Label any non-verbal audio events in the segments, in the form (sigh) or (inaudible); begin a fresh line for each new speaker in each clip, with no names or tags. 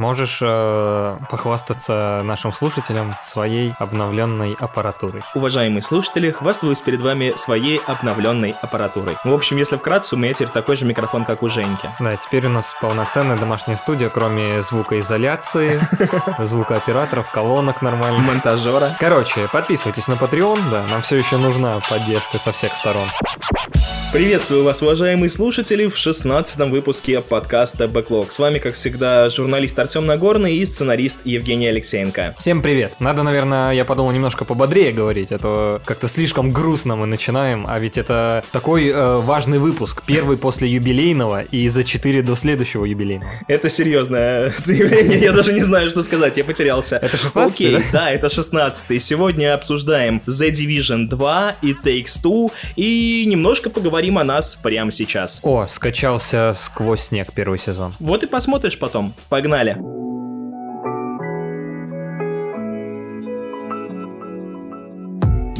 Можешь э, похвастаться нашим слушателям своей обновленной аппаратурой.
Уважаемые слушатели, хвастаюсь перед вами своей обновленной аппаратурой. В общем, если вкратце, у меня теперь такой же микрофон, как у Женьки.
Да, теперь у нас полноценная домашняя студия, кроме звукоизоляции, (laughs) звукооператоров, колонок нормальных.
Монтажера.
Короче, подписывайтесь на Patreon, да, нам все еще нужна поддержка со всех сторон.
Приветствую вас, уважаемые слушатели, в 16 выпуске подкаста Backlog. С вами, как всегда, журналист Артем Нагорный и сценарист Евгений Алексеенко.
Всем привет. Надо, наверное, я подумал, немножко пободрее говорить, а то как-то слишком грустно мы начинаем, а ведь это такой э, важный выпуск, первый после юбилейного и за 4 до следующего юбилейного.
Это серьезное (laughs) заявление, я даже не знаю, что сказать, я потерялся.
Это 16
Окей,
да?
да, это 16 Сегодня обсуждаем The Division 2 и Takes Two, и немножко поговорим о нас прямо сейчас.
О, скачался сквозь снег первый сезон.
Вот и посмотришь потом. Погнали.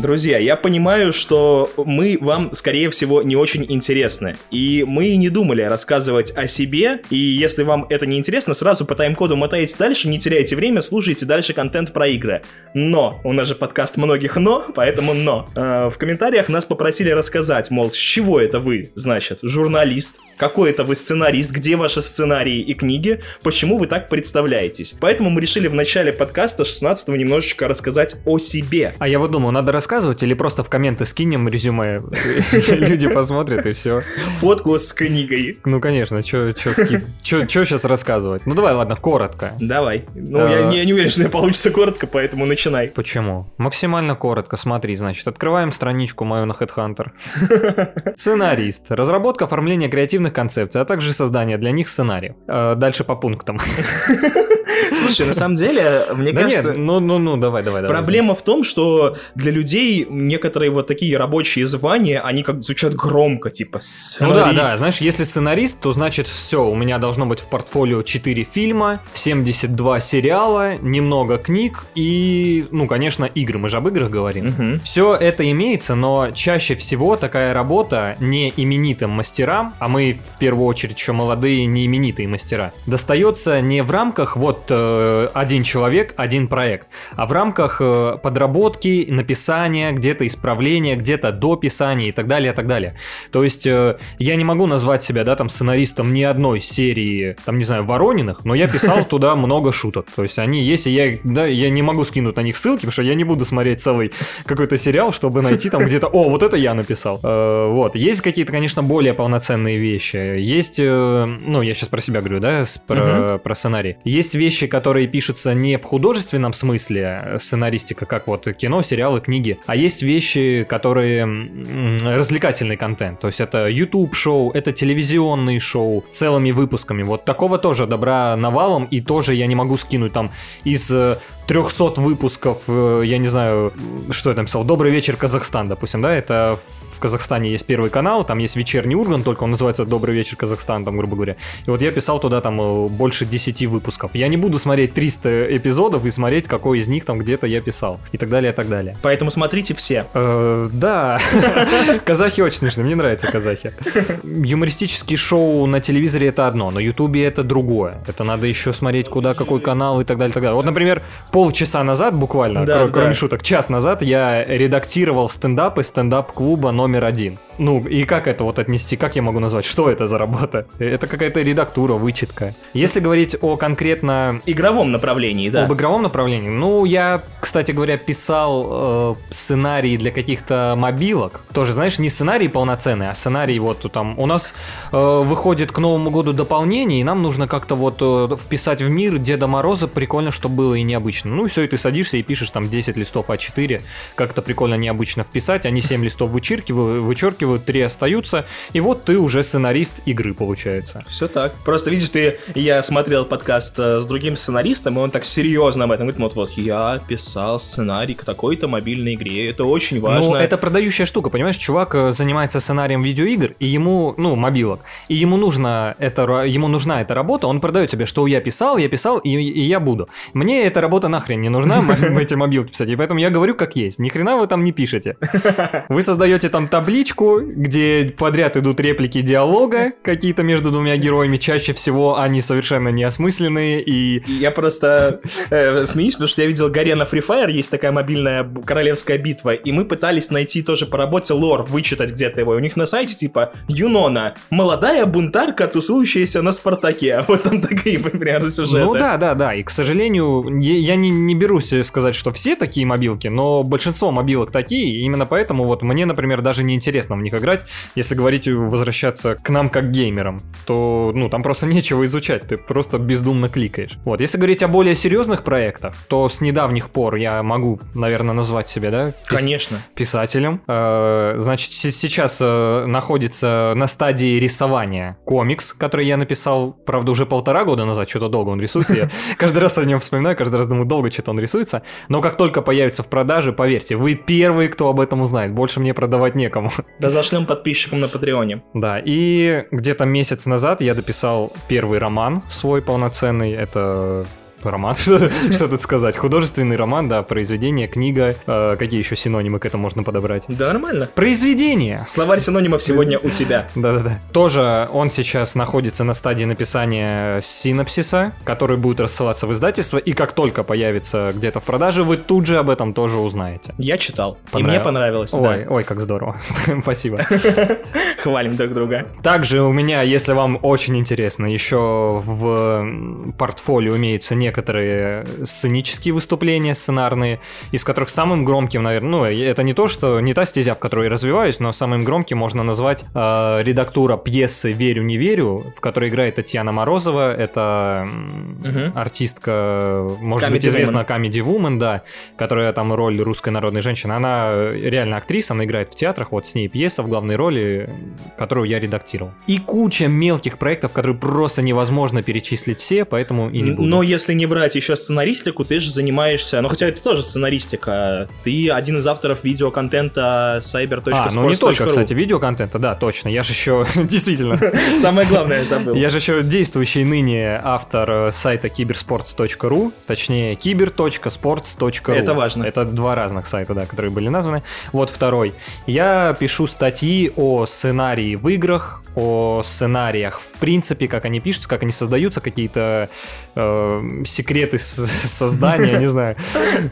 Друзья, я понимаю, что мы вам, скорее всего, не очень интересны. И мы не думали рассказывать о себе. И если вам это не интересно, сразу по тайм-коду мотаете дальше, не теряйте время, слушайте дальше контент про игры. Но! У нас же подкаст многих но, поэтому но. Э, в комментариях нас попросили рассказать, мол, с чего это вы, значит, журналист, какой это вы сценарист, где ваши сценарии и книги, почему вы так представляетесь. Поэтому мы решили в начале подкаста 16 немножечко рассказать о себе.
А я вот думаю, надо рассказывать или просто в комменты скинем резюме, (laughs) люди посмотрят и все.
Фотку с книгой.
Ну, конечно, что сейчас рассказывать? Ну, давай, ладно, коротко.
Давай. Ну, я,
А.
не- уверен, что получится коротко, поэтому начинай.
Почему? Максимально коротко, смотри, значит, открываем страничку мою на Headhunter. (laughs) Сценарист. Разработка, оформление креативных концепций, а также создание для них сценариев. Э, Дальше по пунктам. (laughs)
Слушай, на самом деле, мне
Да
кажется...
нет, ну, ну, ну, давай, давай, давай.
Проблема в том, что для людей некоторые вот такие рабочие звания, они как звучат громко, типа
Ну да, да, знаешь, если сценарист, то значит все, у меня должно быть в портфолио 4 фильма, 72 сериала, немного книг и, ну, конечно, игры, мы же об играх говорим. Все это имеется, но чаще всего такая работа не именитым мастерам, а мы в первую очередь еще молодые не именитые мастера, достается не в рамках вот э, один человек, один проект, а в рамках э, подработки, написания, где-то исправления, где-то дописания и так далее, и так далее. То есть э, я не могу назвать себя, да, там сценаристом ни одной серии, там, не знаю, Ворониных, но я писал туда (laughs) много шуток. То есть они есть, и я, да, я не могу скинуть на них ссылки, потому что я не буду смотреть целый какой-то сериал, чтобы найти там где-то, о, вот это я написал. Э, вот. Есть какие-то, конечно, более полноценные вещи. Есть, э, ну, я сейчас про себя говорю, да, про, про сценарий. Есть вещи, которые пишутся не в художественном смысле, э, сценаристика, как вот кино, сериалы, книги, а есть вещи, которые развлекательный контент. То есть это YouTube-шоу, это телевизионные шоу целыми выпусками. Вот такого тоже добра навалом, и тоже я не могу скинуть там из э, 300 выпусков, э, я не знаю, что я там писал, «Добрый вечер, Казахстан», допустим, да, это в Казахстане есть первый канал, там есть вечерний Ургант, только он называется «Добрый вечер, Казахстан», там, грубо говоря. И вот я писал туда там э, больше 10 выпусков. Я не буду смотреть 300 эпизодов и смотреть, какой из них там где-то я писал, и так далее, и так далее.
Поэтому смотрите все.
Э, да, (laughs) казахи очень смешные, мне нравятся казахи. Юмористические шоу на телевизоре это одно, на ютубе это другое. Это надо еще смотреть, куда, какой канал и так далее, и так далее. Вот, например, полчаса назад буквально, кроме шуток, час назад я редактировал стендапы стендап-клуба номер один. Ну, и как это вот отнести, как я могу назвать, что это за работа? Это какая-то редактура, вычетка. Если говорить о конкретно
Игровом направлении, да.
об игровом направлении. Ну, я, кстати говоря, писал э, сценарии для каких-то мобилок. Тоже, знаешь, не сценарий полноценный, а сценарий вот там. У нас э, выходит к Новому году дополнение, и нам нужно как-то вот э, вписать в мир Деда Мороза прикольно, чтобы было и необычно. Ну, и все, и ты садишься и пишешь там 10 листов А4, как-то прикольно необычно вписать. Они 7 листов вычеркивают, вычеркивают, 3 остаются, и вот ты уже сценарист игры, получается.
Все так. Просто видишь, ты, я смотрел подкаст э, с другим сценаристом, и он так серьезно об этом говорит, вот, вот, я писал сценарий к такой-то мобильной игре, это очень важно.
Ну, это продающая штука, понимаешь? Чувак э, занимается сценарием видеоигр, и ему, ну, мобилок, и ему нужно это, ему нужна эта работа, он продает тебе, что я писал, я писал, и, и я буду. Мне эта работа нахрен не нужна, (laughs) эти мобилки писать, и поэтому я говорю как есть. Ни хрена вы там не пишете. (laughs) Вы создаете там табличку, где подряд идут реплики диалога какие-то между двумя героями. Чаще всего они совершенно неосмысленные и...
Я просто э, смеюсь, потому что я видел горе на Free Fire, есть такая мобильная королевская битва, и мы пытались найти тоже по работе лор, вычитать где-то его. И у них на сайте типа Юнона, молодая бунтарка, тусующаяся на Спартаке. Вот там такие примерно сюжеты.
Ну да, да, да. И, к сожалению, я, я не, не берусь сказать, что все такие мобилки, но большинство мобилок такие, и именно поэтому вот мне, например, даже не интересно в них играть. Если говорить, возвращаться к нам как геймерам, то, ну, там просто (laughs) нечего изучать, ты просто бездумно кликаешь. Вот, если говорить о более серьезных проектах, то с недавних пор я могу, наверное, назвать себя, да?
Пис- Конечно.
Писателем. Э, значит, сейчас э, находится на стадии рисования комикс, который я написал, правда, уже полтора года назад, что-то долго он рисуется. Я (laughs) каждый раз о нем вспоминаю, каждый раз думаю, долго что-то он рисуется. Но как только появится в продаже, поверьте, вы первые, кто об этом узнает. Больше мне продавать некому.
Разошлем подписчикам на Патреоне.
Да, и где-то месяц назад я дописал первый роман свой полноценный. Это Роман, (laughs) что, тут сказать? Художественный роман, да, произведение, книга. Э, какие еще синонимы к этому можно подобрать?
Да, нормально.
Произведение.
Словарь синонимов сегодня у тебя. (laughs)
Да-да-да. Тоже он сейчас находится на стадии написания синопсиса, который будет рассылаться в издательство, и как только появится где-то в продаже, вы тут же об этом тоже узнаете.
Я читал, и мне понравилось.
Ой, ой, как здорово. (laughs) Спасибо.
Хвалим друг друга.
Также у меня, если вам очень интересно, еще в портфолио имеется не некоторые сценические выступления сценарные, из которых самым громким, наверное, ну, это не то, что не та стезя, в которой я развиваюсь, но самым громким можно назвать э, редактура пьесы «Верю, не верю», в которой играет Татьяна Морозова, это угу. артистка, может Comedy быть, известна Comedy Woman, да, которая там роль русской народной женщины, она реально актриса, она играет в театрах, вот с ней пьеса в главной роли, которую я редактировал. И куча мелких проектов, которые просто невозможно перечислить все, поэтому и не буду.
Но если не брать еще сценаристику, ты же занимаешься, ну хотя это тоже сценаристика, ты один из авторов видеоконтента cyber.sports.ru. А,
ну не только, кстати, видеоконтента, да, точно, я же еще, (laughs) действительно.
Самое главное я забыл.
Я же еще действующий ныне автор э, сайта киберспортс.ру, точнее кибер.спортс.ру.
Это важно.
Это два разных сайта, да, которые были названы. Вот второй. Я пишу статьи о сценарии в играх, о сценариях в принципе, как они пишутся, как они создаются, какие-то э, секреты создания, не знаю.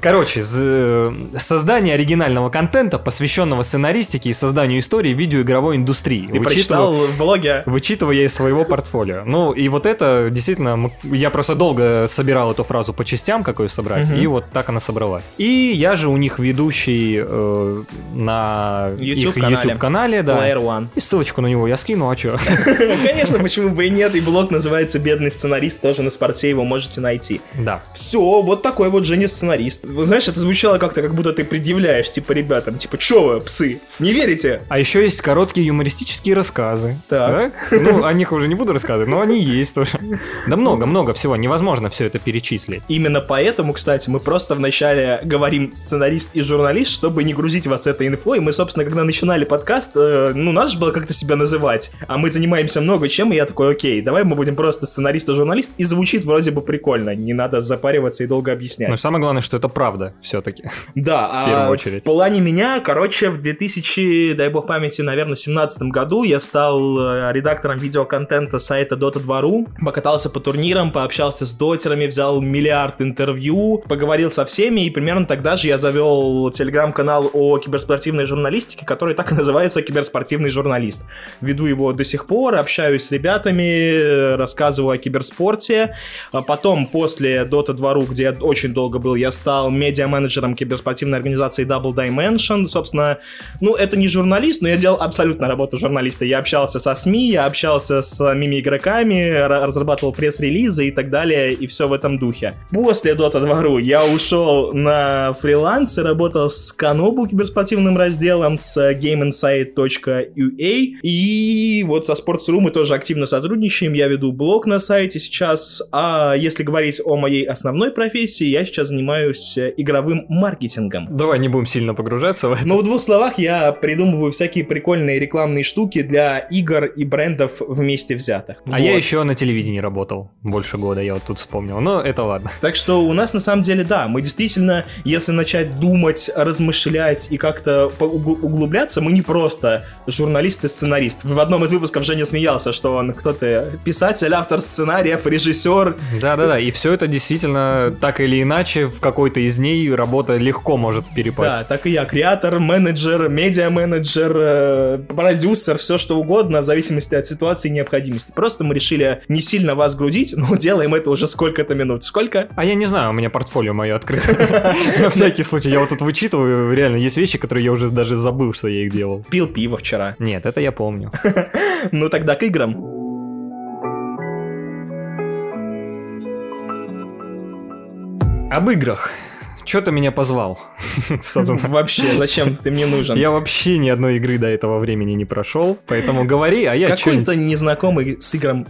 Короче, создание оригинального контента, посвященного сценаристике и созданию истории видеоигровой индустрии.
Ты прочитал в блоге?
Вычитывая из своего портфолио. Ну, и вот это действительно, я просто долго собирал эту фразу по частям, какую собрать, и вот так она собралась. И я же у них ведущий э, на
YouTube
их YouTube-канале, да.
Player One.
И ссылочку на него я скину, а что? (laughs)
Конечно, почему бы и нет. И блог называется «Бедный сценарист», тоже на спорте его можете найти.
Да.
Все, вот такой вот Женя сценарист. Знаешь, это звучало как-то, как будто ты предъявляешь, типа, ребятам, типа, чё вы, псы, не верите?
А еще есть короткие юмористические рассказы.
Так.
Да? Ну, о них уже не буду рассказывать, но они есть тоже. Да много-много всего, невозможно все это перечислить.
Именно поэтому, кстати, мы просто вначале говорим сценарист и журналист, чтобы не грузить вас этой инфой. Мы, собственно, когда начинали подкаст, э, ну, надо же было как-то себя называть. А мы занимаемся много чем, и я такой, окей, давай мы будем просто сценарист и журналист, и звучит вроде бы прикольно. Не надо запариваться и долго объяснять.
Но самое главное, что это правда все-таки. (laughs)
Да, в первую а очередь. В плане меня, короче, в 2000, дай бог памяти, наверное, 17 году я стал э, редактором видеоконтента сайта Dota2.ru, покатался по турнирам, пообщался с дотерами, взял миллиард интервью, поговорил со всеми, и примерно тогда же я завел телеграм-канал о киберспортивной журналистике, который так и называется «Киберспортивный журналист». Веду его до сих пор, общаюсь с ребятами, рассказываю о киберспорте. А потом, после Dota 2.ru, где я очень долго был, я стал медиа-менеджером киберспортивной организации Double Dimension. Собственно, ну, это не журналист, но я делал абсолютно работу журналиста. Я общался со СМИ, я общался с мими-игроками, разрабатывал пресс-релизы и так далее, и все в этом духе. После Dota 2.ru я ушел на фриланс и работал с Канобу киберспортивным разделом, с GameInsight.ua, и вот со Sports.ru мы тоже активно сотрудничаем. Я веду блог на сайте сейчас, а если говорить говорить о моей основной профессии, я сейчас занимаюсь э, игровым маркетингом.
Давай не будем сильно погружаться в это.
Но в двух словах я придумываю всякие прикольные рекламные штуки для игр и брендов вместе взятых.
А вот. я еще на телевидении работал больше года, я вот тут вспомнил. Но это ладно.
Так что у нас на самом деле, да, мы действительно, если начать думать, размышлять и как-то углубляться, мы не просто журналист и сценарист. В одном из выпусков Женя смеялся, что он кто-то писатель, автор сценариев, режиссер.
Да-да-да, и все это действительно так или иначе в какой-то из ней работа легко может перепасть.
Да, так и я, креатор, менеджер, медиа-менеджер, э, продюсер, все что угодно, в зависимости от ситуации и необходимости. Просто мы решили не сильно вас грудить, но (laughs) делаем это уже сколько-то минут. Сколько?
А я не знаю, у меня портфолио мое открыто. (laughs) На всякий случай, я вот тут вычитываю, реально, есть вещи, которые я уже даже забыл, что я их делал.
Пил пиво вчера.
Нет, это я помню. (laughs)
Ну тогда к играм.
Об играх. Чё ты меня позвал? (laughs)
Вообще, зачем ты мне нужен?
Я вообще ни одной игры до этого времени не прошел, поэтому говори, а я
Какой-то незнакомый с игром...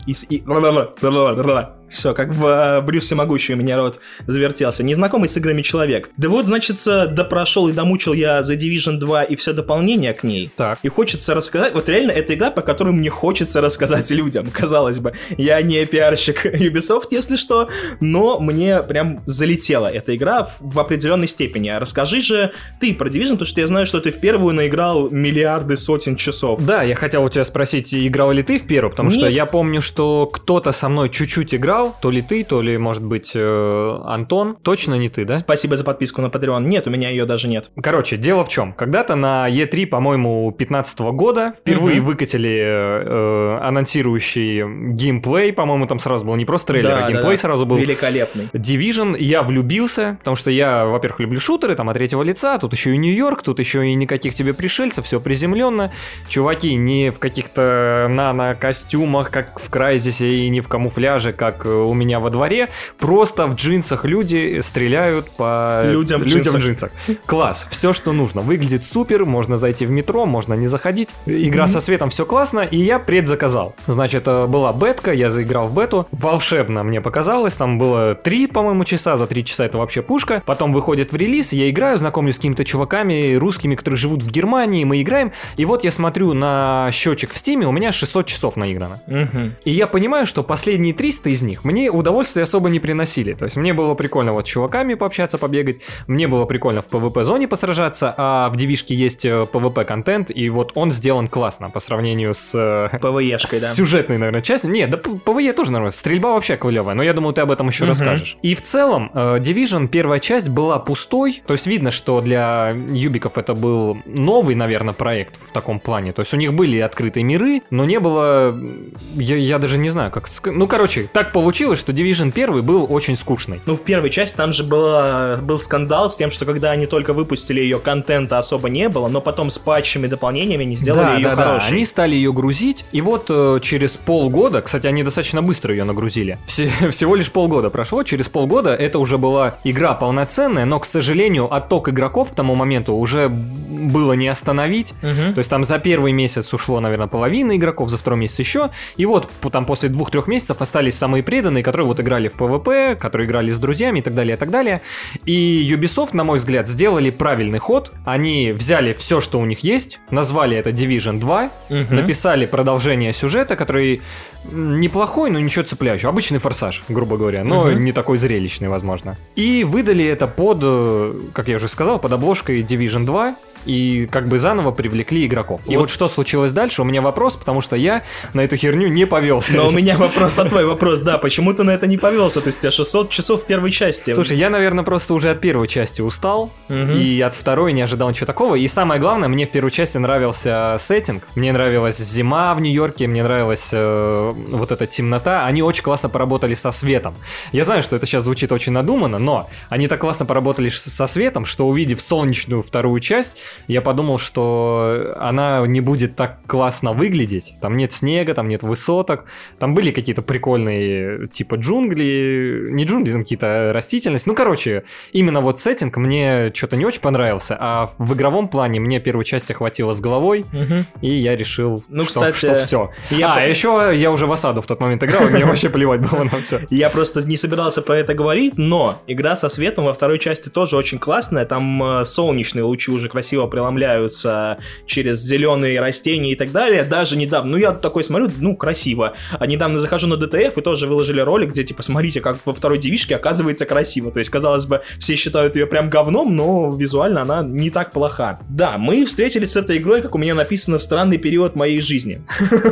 (laughs) Все, как в э, Брюсе Могучий у меня рот завертелся. Незнакомый с играми человек. Да вот, значит, допрошел и домучил я The Division 2 и все дополнение к ней.
Так.
И хочется рассказать... Вот реально, это игра, по которой мне хочется рассказать людям, (laughs) казалось бы. Я не пиарщик (laughs) Ubisoft, если что, но мне прям залетела эта игра в, в определенной степени. Расскажи же ты про Division, потому что я знаю, что ты в первую наиграл миллиарды сотен часов.
Да, я хотел у тебя спросить, играл ли ты в первую, потому Нет. что я помню, что кто-то со мной чуть-чуть играл, играл, то ли ты, то ли, может быть, э, Антон. Точно не ты, да?
Спасибо за подписку на Patreon. Нет, у меня ее даже нет.
Короче, дело в чем. Когда-то на E3, по-моему, 15 года впервые угу. выкатили э, анонсирующий геймплей, по-моему, там сразу был не просто трейлер, да, а геймплей да, да. сразу был.
Великолепный.
Division, я влюбился, потому что я, во-первых, люблю шутеры, там, от третьего лица, тут еще и Нью-Йорк, тут еще и никаких тебе пришельцев, все приземленно. Чуваки не в каких-то нано-костюмах, как в Crysis е, и не в камуфляже, как у меня во дворе, просто в джинсах люди стреляют по
людям в, людям
в джинсах. Класс, все, что нужно. Выглядит супер, можно зайти в метро, можно не заходить. Игра mm-hmm. со светом, все классно, и я предзаказал. Значит, э, была бетка, я заиграл в бету. Волшебно мне показалось, там было 3, по-моему, часа, за 3 часа это вообще пушка. Потом выходит в релиз, я играю, знакомлюсь с какими-то чуваками русскими, которые живут в Германии, мы играем. И вот я смотрю на счетчик в Steam е, у меня 600 часов наиграно. Mm-hmm. И я понимаю, что последние 300 из них них, мне удовольствия особо не приносили. То есть мне было прикольно вот с чуваками пообщаться, побегать, мне было прикольно в PvP-зоне посражаться, а в девишке есть PvP-контент, э, и вот он сделан классно по сравнению с...
PvE-шкой,
э, да. сюжетной, наверное, частью. Нет, да PvE тоже нормально, стрельба вообще клевая, но я думаю, ты об этом еще угу. расскажешь. И в целом, э, Division первая часть была пустой, то есть видно, что для юбиков это был новый, наверное, проект в таком плане. То есть у них были открытые миры, но не было... Я, я даже не знаю, как... Ну, короче, так получилось получилось, что Division 1 был очень скучный.
Ну, в первой части там же было, был скандал с тем, что когда они только выпустили ее, контента особо не было, но потом с патчами, дополнениями они сделали да, ее да, хорошей.
Да, они стали ее грузить, и вот э, через полгода, кстати, они достаточно быстро ее нагрузили, (laughs) Все, всего лишь полгода прошло, через полгода это уже была игра полноценная, но, к сожалению, отток игроков к тому моменту уже было не остановить, угу. то есть там за первый месяц ушло, наверное, половина игроков, за второй месяц еще, и вот там после двух-трех месяцев остались самые преданные, которые вот играли в PvP, которые играли с друзьями и так далее, и так далее. И Ubisoft, на мой взгляд, сделали правильный ход. Они взяли все, что у них есть, назвали это Division 2, угу. написали продолжение сюжета, который неплохой, но ничего цепляющего. Обычный форсаж, грубо говоря, но угу. не такой зрелищный, возможно. И выдали это под, э, как я уже сказал, под обложкой Division 2 и как бы заново привлекли игроков. Вот. И вот что случилось дальше, у меня вопрос, потому что я на эту херню не повелся.
Но у меня вопрос на твой вопрос, да, почему ты на это не повелся? То есть у тебя 600 часов в первой части.
Слушай, я, наверное, просто уже от первой части устал, угу. и от второй не ожидал ничего такого. И самое главное, мне в первой части нравился сеттинг, мне нравилась зима в Нью-Йорке, мне нравилась э, вот эта темнота. Они очень классно поработали со светом. Я знаю, что это сейчас звучит очень надуманно, но они так классно поработали со светом, что увидев солнечную вторую часть, я подумал, что она не будет так классно выглядеть. Там нет снега, там нет высоток. Там были какие-то прикольные, типа джунгли, не джунгли, там какие-то растительность. Ну, короче, именно вот сеттинг мне что-то не очень понравился, а в игровом плане мне первую часть хватило с головой, угу. и я решил, ну, что, кстати, что все. Я а, по... еще я уже уже в осаду в тот момент играл, и мне (laughs) вообще плевать было на все.
Я просто не собирался про это говорить, но игра со светом во второй части тоже очень классная. Там э, солнечные лучи уже красиво преломляются через зеленые растения и так далее. Даже недавно, ну я такой смотрю, ну красиво. А недавно захожу на DTF и тоже выложили ролик, где типа смотрите, как во второй девишке оказывается красиво. То есть, казалось бы, все считают ее прям говном, но визуально она не так плоха. Да, мы встретились с этой игрой, как у меня написано, в странный период моей жизни.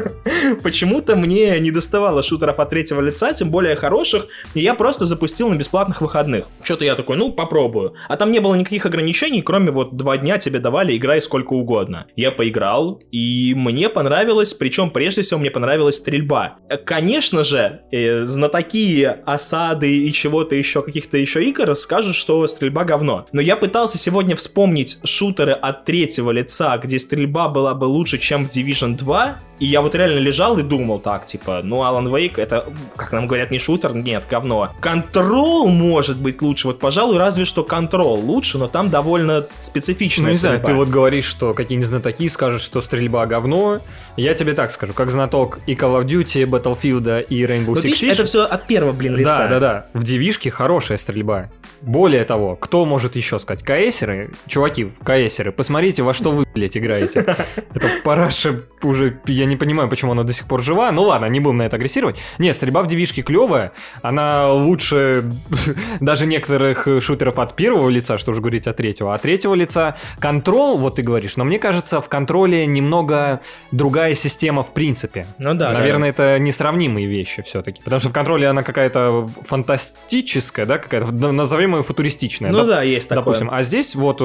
(laughs) Почему-то мне не доставало шутеров от третьего лица, тем более хороших, и я просто запустил на бесплатных выходных. Что-то я такой, ну, попробую. А там не было никаких ограничений, кроме вот два дня тебе давали, играй сколько угодно. Я поиграл, и мне понравилось, причем прежде всего мне понравилась стрельба. Конечно же, э, знатоки осады и чего-то еще, каких-то еще игр скажут, что стрельба говно. Но я пытался сегодня вспомнить шутеры от третьего лица, где стрельба была бы лучше, чем в Division 2, и я вот реально лежал и думал так, типа, ну, Alan Wake, это, как нам говорят, не шутер, нет, говно. Control может быть лучше, вот, пожалуй, разве что Control лучше, но там довольно специфичная
Ну, не знаю,
стрельба.
ты вот говоришь, что какие-нибудь знатоки скажут, что стрельба говно. Я тебе так скажу, как знаток и Call of Duty, и Battlefield, и Rainbow
Ну,
Six Siege.
это все от первого, блин, лица.
Да, да, да. В девишке хорошая стрельба. Более того, кто может еще сказать? КСеры? Чуваки, КСеры, посмотрите, во что вы, блядь, играете. (laughs) Это параша уже, я не понимаю, почему она до сих пор жива. Ну ладно, не будем на это агрессировать. Нет, стрельба в девишке клевая. Она лучше (laughs) даже некоторых шутеров от первого лица, что уж говорить от третьего. А третьего лица контрол, вот ты говоришь, но мне кажется, в контроле немного другая система в принципе.
Ну да,
Наверное, это несравнимые вещи все-таки. Потому что в контроле она какая-то фантастическая, да, какая-то, назовем ее футуристичная.
Ну
доп-
да, есть такое.
Допустим. А здесь вот э,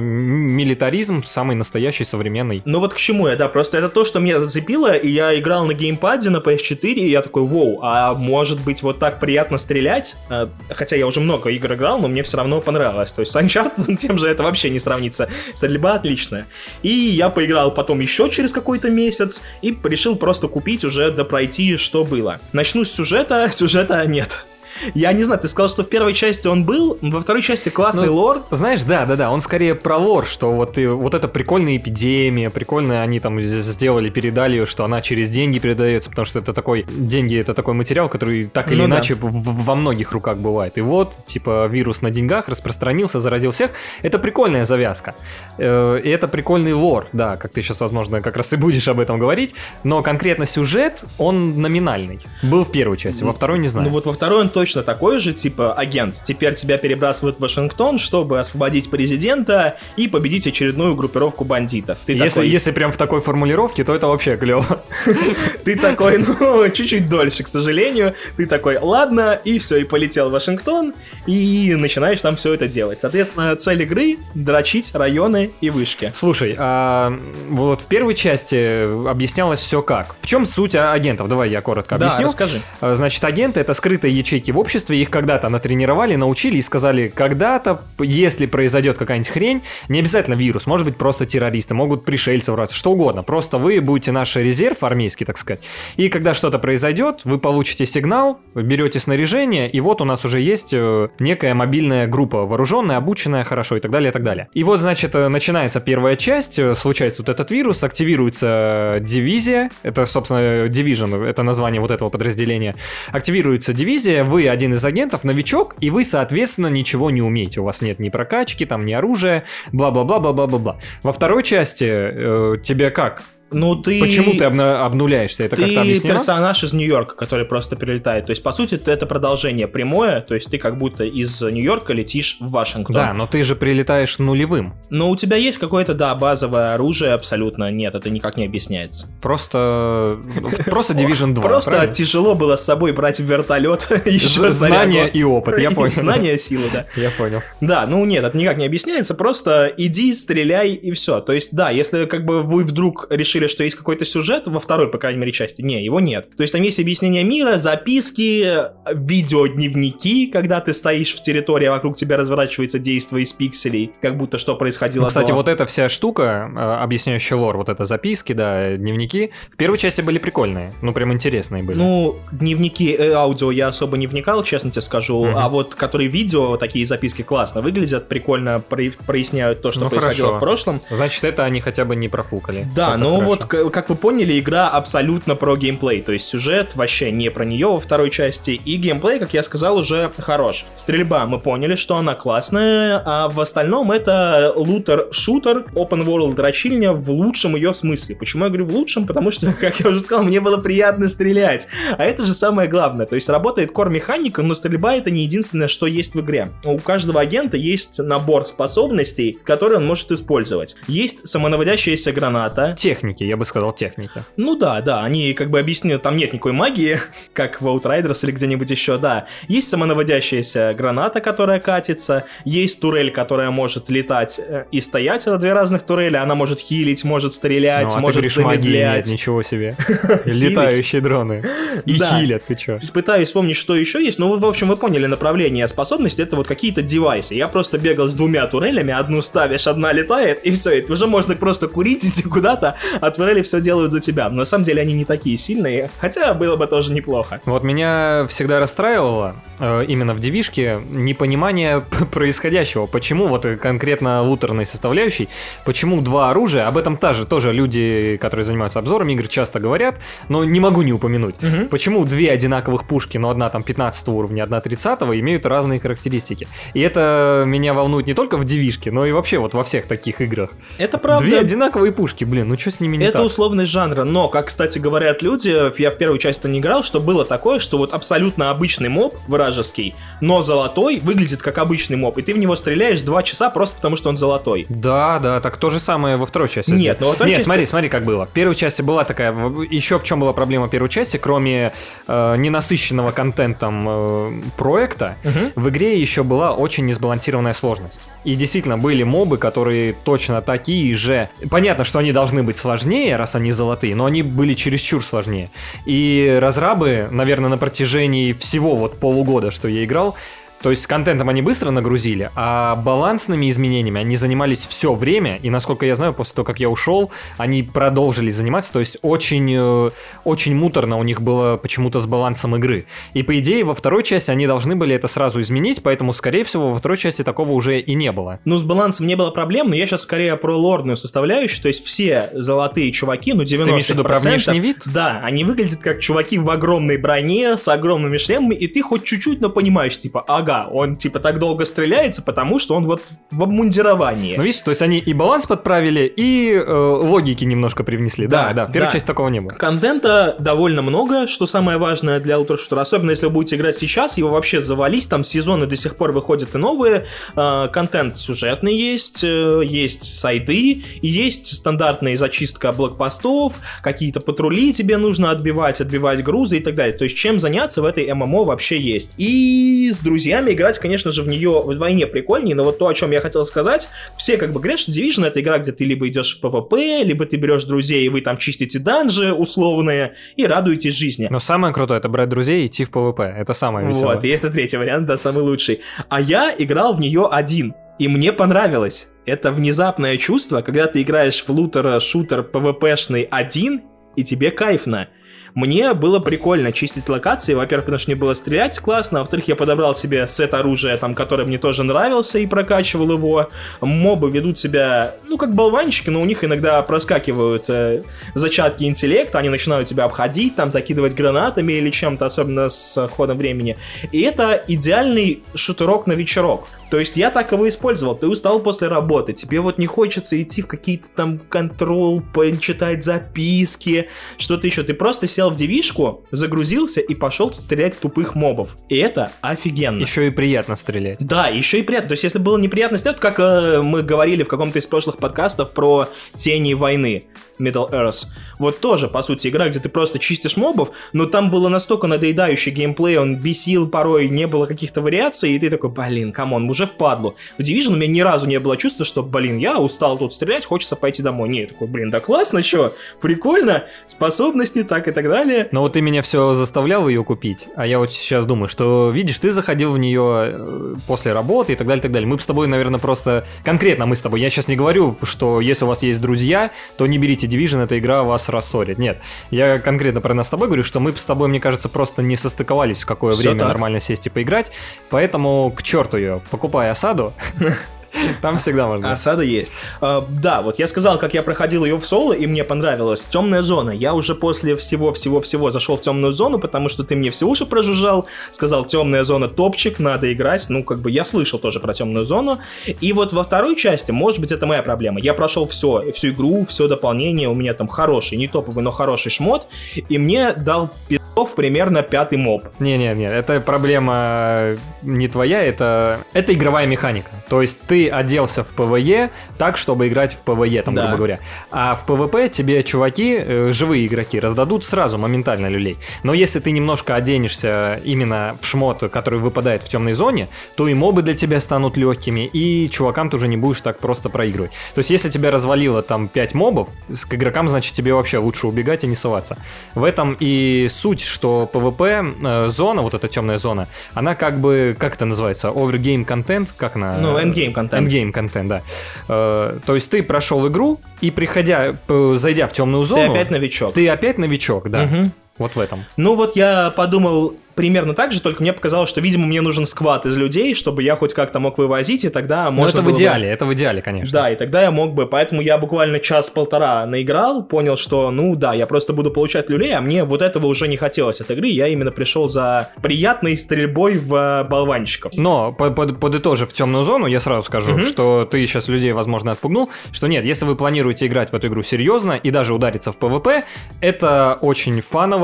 милитаризм самый настоящий, современный.
Ну вот к чему я, да, просто это то, что меня зацепило, и я играл на геймпаде на PS4, и я такой, воу, а может быть вот так приятно стрелять? А, Хотя я уже много игр играл, но мне все равно понравилось. То есть с Uncharted (laughs) тем же это вообще не сравнится. Стрельба отличная. И я поиграл потом еще через какой-то месяц, и решил просто купить уже, да пройти, что было. Начну с сюжета, (laughs) сюжета нет. Я не знаю, ты сказал, что в первой части он был, во второй части классный
Ну,
лор,
Знаешь, да, да, да, он скорее про лор, что вот, и, вот это прикольная эпидемия, прикольно они там сделали, передали ее, что она через деньги передается, потому что это такой, деньги это такой материал, который так или
Ну да.
иначе в- в- во многих руках бывает. И вот, типа, вирус на деньгах распространился, заразил всех. Это прикольная завязка. Э, И это прикольный лор, да, как ты сейчас, возможно, как раз и будешь об этом говорить, но конкретно сюжет, он номинальный. Был в первой части, во второй не знаю.
Ну вот во второй он точно такой же, типа агент. Теперь тебя перебрасывают в Вашингтон, чтобы освободить президента и победить очередную группировку бандитов. Ты
если,
такой,
если прям в такой формулировке, то это вообще клево. (laughs)
ты такой, ну, чуть-чуть дольше, к сожалению. Ты такой, ладно, и все, и полетел в Вашингтон, и начинаешь там все это делать. Соответственно, цель игры — дрочить районы и вышки.
Слушай, а вот в первой части объяснялось все как. В чем суть а- агентов? Давай я коротко
Да,
объясню.
расскажи.
А, Значит, агенты это скрытые ячейки обществе, их когда-то натренировали, научили и сказали, когда-то, если произойдет какая-нибудь хрень, не обязательно вирус, может быть просто террористы, могут пришельцы враться, что угодно, просто вы будете наш резерв армейский, так сказать. И когда что-то произойдет, вы получите сигнал, берете снаряжение, и вот у нас уже есть э, некая мобильная группа, вооруженная, обученная хорошо и так далее, и так далее. И вот, значит, э, начинается первая часть, э, случается вот этот вирус, активируется дивизия, это, собственно, Division, это название вот этого подразделения, активируется дивизия, вы один из агентов, новичок, и вы, соответственно, ничего не умеете. У вас нет ни прокачки, там, ни оружия, бла-бла-бла-бла-бла-бла. Во второй части э, тебе как?
Ну, ты...
Почему ты обна- обнуляешься? Это
ты
как-то объяснено?
персонаж из Нью-Йорка, который просто прилетает. То есть, по сути, это продолжение прямое. То есть, ты как будто из Нью-Йорка летишь в Вашингтон.
Да, но ты же прилетаешь нулевым.
Но у тебя есть какое-то, да, базовое оружие, абсолютно нет, это никак не объясняется.
Просто... Просто Division 2.
Просто тяжело было с собой брать вертолет, (laughs)
Знания и опыт, я понял.
Знания, силы, да. (laughs)
Я понял.
Да, ну нет, это никак не объясняется, просто иди, стреляй и все. То есть, да, если как бы вы вдруг решили, что есть какой-то сюжет во второй, по крайней мере, части, не, его нет. То есть там есть объяснение мира, записки, видеодневники, когда ты стоишь в территории, а вокруг тебя разворачивается действие из пикселей, как будто что происходило
Ну, кстати,
до.
вот эта вся штука, э, объясняющая лор, вот это записки, да, дневники, в первой части были прикольные, ну прям интересные были.
Ну, дневники и аудио я особо не вникал, честно тебе скажу.
Мгм.
А вот которые видео, такие записки классно выглядят, прикольно про- проясняют то, что
Ну,
происходило
хорошо.
в прошлом.
Значит, это они хотя бы не профукали.
Да,
Это
но
хорошо.
Вот, как вы поняли, игра абсолютно про геймплей. То есть сюжет вообще не про нее во второй части. И геймплей, как я сказал, уже хорош. Стрельба, мы поняли, что она классная, а в остальном это лутер-шутер, open world дрочильня в лучшем ее смысле. Почему я говорю в лучшем? Потому что, (laughs) как я уже сказал, мне было приятно стрелять. А это же самое главное. То есть работает кор-механика, но стрельба это не единственное, что есть в игре. У каждого агента есть набор способностей, которые он может использовать. Есть самонаводящаяся граната.
Техники, я бы сказал, техники.
Ну да, да, они как бы объяснили, там нет никакой магии, (laughs) как в Outriders или где-нибудь еще, да. Есть самонаводящаяся граната, которая катится, есть турель, которая может летать э, и стоять, это две разных турели, она может хилить, может стрелять, ну, а может ты говоришь, замедлять.
Нет, ничего себе. (laughs) Летающие дроны. И хилят, ты чё?
Пытаюсь вспомнить, что еще есть, но, в общем, вы поняли направление способности, это вот какие-то девайсы. Я просто бегал с двумя турелями, одну ставишь, одна летает, и все, это уже можно просто курить, (laughs) идти куда-то, а турели все делают за тебя. Но на самом деле они не такие сильные, хотя было бы тоже неплохо.
Вот меня всегда расстраивало э, именно в девишке непонимание (laughs) происходящего. Почему вот конкретно лутерной составляющей, почему два оружия, об этом та же тоже люди, которые занимаются обзорами игр, часто говорят, но не могу не упомянуть. Угу. Почему две одинаковых пушки, но одна там 15 уровня, одна 30 имеют разные характеристики. И это меня волнует не только в девишке, но и вообще вот во всех таких играх.
Это правда.
Две одинаковые пушки, блин, ну что с ними не
Это
так?
условность жанра, но, как, кстати, говорят люди, я в первую часть не играл, что было такое, что вот абсолютно обычный моб вражеский, но золотой выглядит как обычный моб, и ты в него стреляешь два часа просто потому, что он золотой.
Да, да, так то же самое во второй части.
Нет, ну во второй
Нет,
части...
смотри, смотри, как было. В первой части была такая, еще в чем была проблема первой части, кроме э, ненасыщенного контентом э, проекта, угу. в игре еще была очень несбалансированная сложность. И действительно были мобы, которые точно такие же. Понятно, что они должны быть сложнее, раз они золотые, но они были чересчур сложнее. И разрабы, наверное, на протяжении всего вот полугода, что я играл, то есть контентом они быстро нагрузили, а балансными изменениями они занимались все время, и насколько я знаю, после того, как я ушел, они продолжили заниматься, то есть очень, э, очень муторно у них было почему-то с балансом игры. И по идее во второй части они должны были это сразу изменить, поэтому, скорее всего, во второй части такого уже и не было.
Ну, с балансом не было проблем, но я сейчас скорее про лордную составляющую, то есть все золотые чуваки, ну 90%... Ты имеешь в виду
про внешний вид?
Да, они выглядят как чуваки в огромной броне, с огромными шлемами, и ты хоть чуть-чуть, но понимаешь, типа, ага, ага, он типа так долго стреляется, потому что он вот в обмундировании.
Ну, видишь, то есть они и баланс подправили, и э, логики немножко привнесли. Да, да, да в первой да. части такого не было.
Контента довольно много, что самое важное для Ultra особенно если вы будете играть сейчас, его вообще завались, там сезоны до сих пор выходят и новые, э, контент сюжетный есть, э, есть сайды, и есть стандартная зачистка блокпостов, какие-то патрули тебе нужно отбивать, отбивать грузы и так далее. То есть чем заняться в этой ММО вообще есть. И с друзьями друзьями играть, конечно же, в нее вдвойне прикольнее, но вот то, о чем я хотел сказать, все как бы говорят, что Division это игра, где ты либо идешь в PvP, либо ты берешь друзей, и вы там чистите данжи условные и радуетесь жизни.
Но самое крутое это брать друзей и идти в PvP. Это самое веселое.
Вот, и это третий вариант, да, самый лучший. А я играл в нее один. И мне понравилось. Это внезапное чувство, когда ты играешь в лутера, шутер, PvP-шный один, и тебе кайфно. Мне было прикольно чистить локации, во-первых, потому что мне было стрелять классно, во-вторых, я подобрал себе сет оружия, там, который мне тоже нравился и прокачивал его. Мобы ведут себя, ну, как болванчики, но у них иногда проскакивают э, зачатки интеллекта, они начинают тебя обходить, там, закидывать гранатами или чем-то, особенно с ходом времени. И это идеальный шутерок на вечерок. То есть я так его использовал. Ты устал после работы, тебе вот не хочется идти в какие-то там контрол, почитать записки, что-то еще. Ты просто сел в девишку, загрузился и пошел стрелять тупых мобов. И это офигенно.
Еще и приятно стрелять.
Да, еще и приятно. То есть если было неприятно стрелять, как э, мы говорили в каком-то из прошлых подкастов про тени войны. Middle-earth. Вот тоже, по сути, игра, где ты просто чистишь мобов, но там было настолько надоедающий геймплей, он бесил порой, не было каких-то вариаций, и ты такой, блин, come on, уже впадлу. В Division у меня ни разу не было чувства, что, блин, я устал тут стрелять, хочется пойти домой. Не, такой, блин, да классно, что, прикольно, способности, так и так далее.
Но вот ты меня все заставлял ее купить, а я вот сейчас думаю, что, видишь, ты заходил в нее э, после работы и так далее, и так далее. Мы с тобой, наверное, просто, конкретно мы с тобой, я сейчас не говорю, что если у вас есть друзья, то не берите Division, эта игра вас рассорит. Нет, я конкретно про нас с тобой говорю, что мы с тобой, мне кажется, просто не состыковались, в какое Все время так. нормально сесть и поиграть, поэтому к черту ее, покупай осаду. (laughs) Там всегда можно.
Осада есть. А, да, вот я сказал, как я проходил ее в соло, и мне понравилось. Темная зона. Я уже после всего-всего-всего зашел в темную зону, потому что ты мне все уши прожужжал, сказал, темная зона топчик, надо играть. Ну, как бы я слышал тоже про темную зону. И вот во второй части, может быть, это моя проблема. Я прошел все, всю игру, все дополнение, у меня там хороший, не топовый, но хороший шмот, и мне дал пи***ов примерно пятый моб.
Не-не-не, это проблема не твоя, это, это игровая механика. То есть ты оделся в PvE так, чтобы играть в PvE, там,
Да.
грубо говоря. А в PvP тебе чуваки, э, живые игроки, раздадут сразу, моментально люлей. Но если ты немножко оденешься именно в шмот, который выпадает в темной зоне, то и мобы для тебя станут легкими, и чувакам ты уже не будешь так просто проигрывать. То есть если тебя развалило там 5 мобов, к игрокам, значит, тебе вообще лучше убегать и не соваться. В этом и суть, что PvP э, зона, вот эта темная зона, она как бы, как это называется, овергейм контент, как она?
Ну, endgame контент.
Endgame контент, да. Э, то есть ты прошел игру и приходя, зайдя в темную
Ты
зону,
опять новичок.
ты опять новичок, да.
Мгм.
Вот в этом.
Ну вот я подумал примерно так же, только мне показалось, что, видимо, мне нужен сквад из людей, чтобы я хоть как-то мог вывозить, и тогда
Но
можно
Ну, это в
было бы-
идеале, это в идеале, конечно.
Да, и тогда я мог бы, поэтому я буквально час-полтора наиграл, понял, что, ну да, я просто буду получать люлей, а мне вот этого уже не хотелось от игры, я именно пришел за приятной стрельбой в э, болванчиков.
Но, по- под- подытожив темную зону, я сразу скажу,
Мгм.
что ты сейчас людей, возможно, отпугнул, что нет, если вы планируете играть в эту игру серьезно и даже удариться в PvP, это очень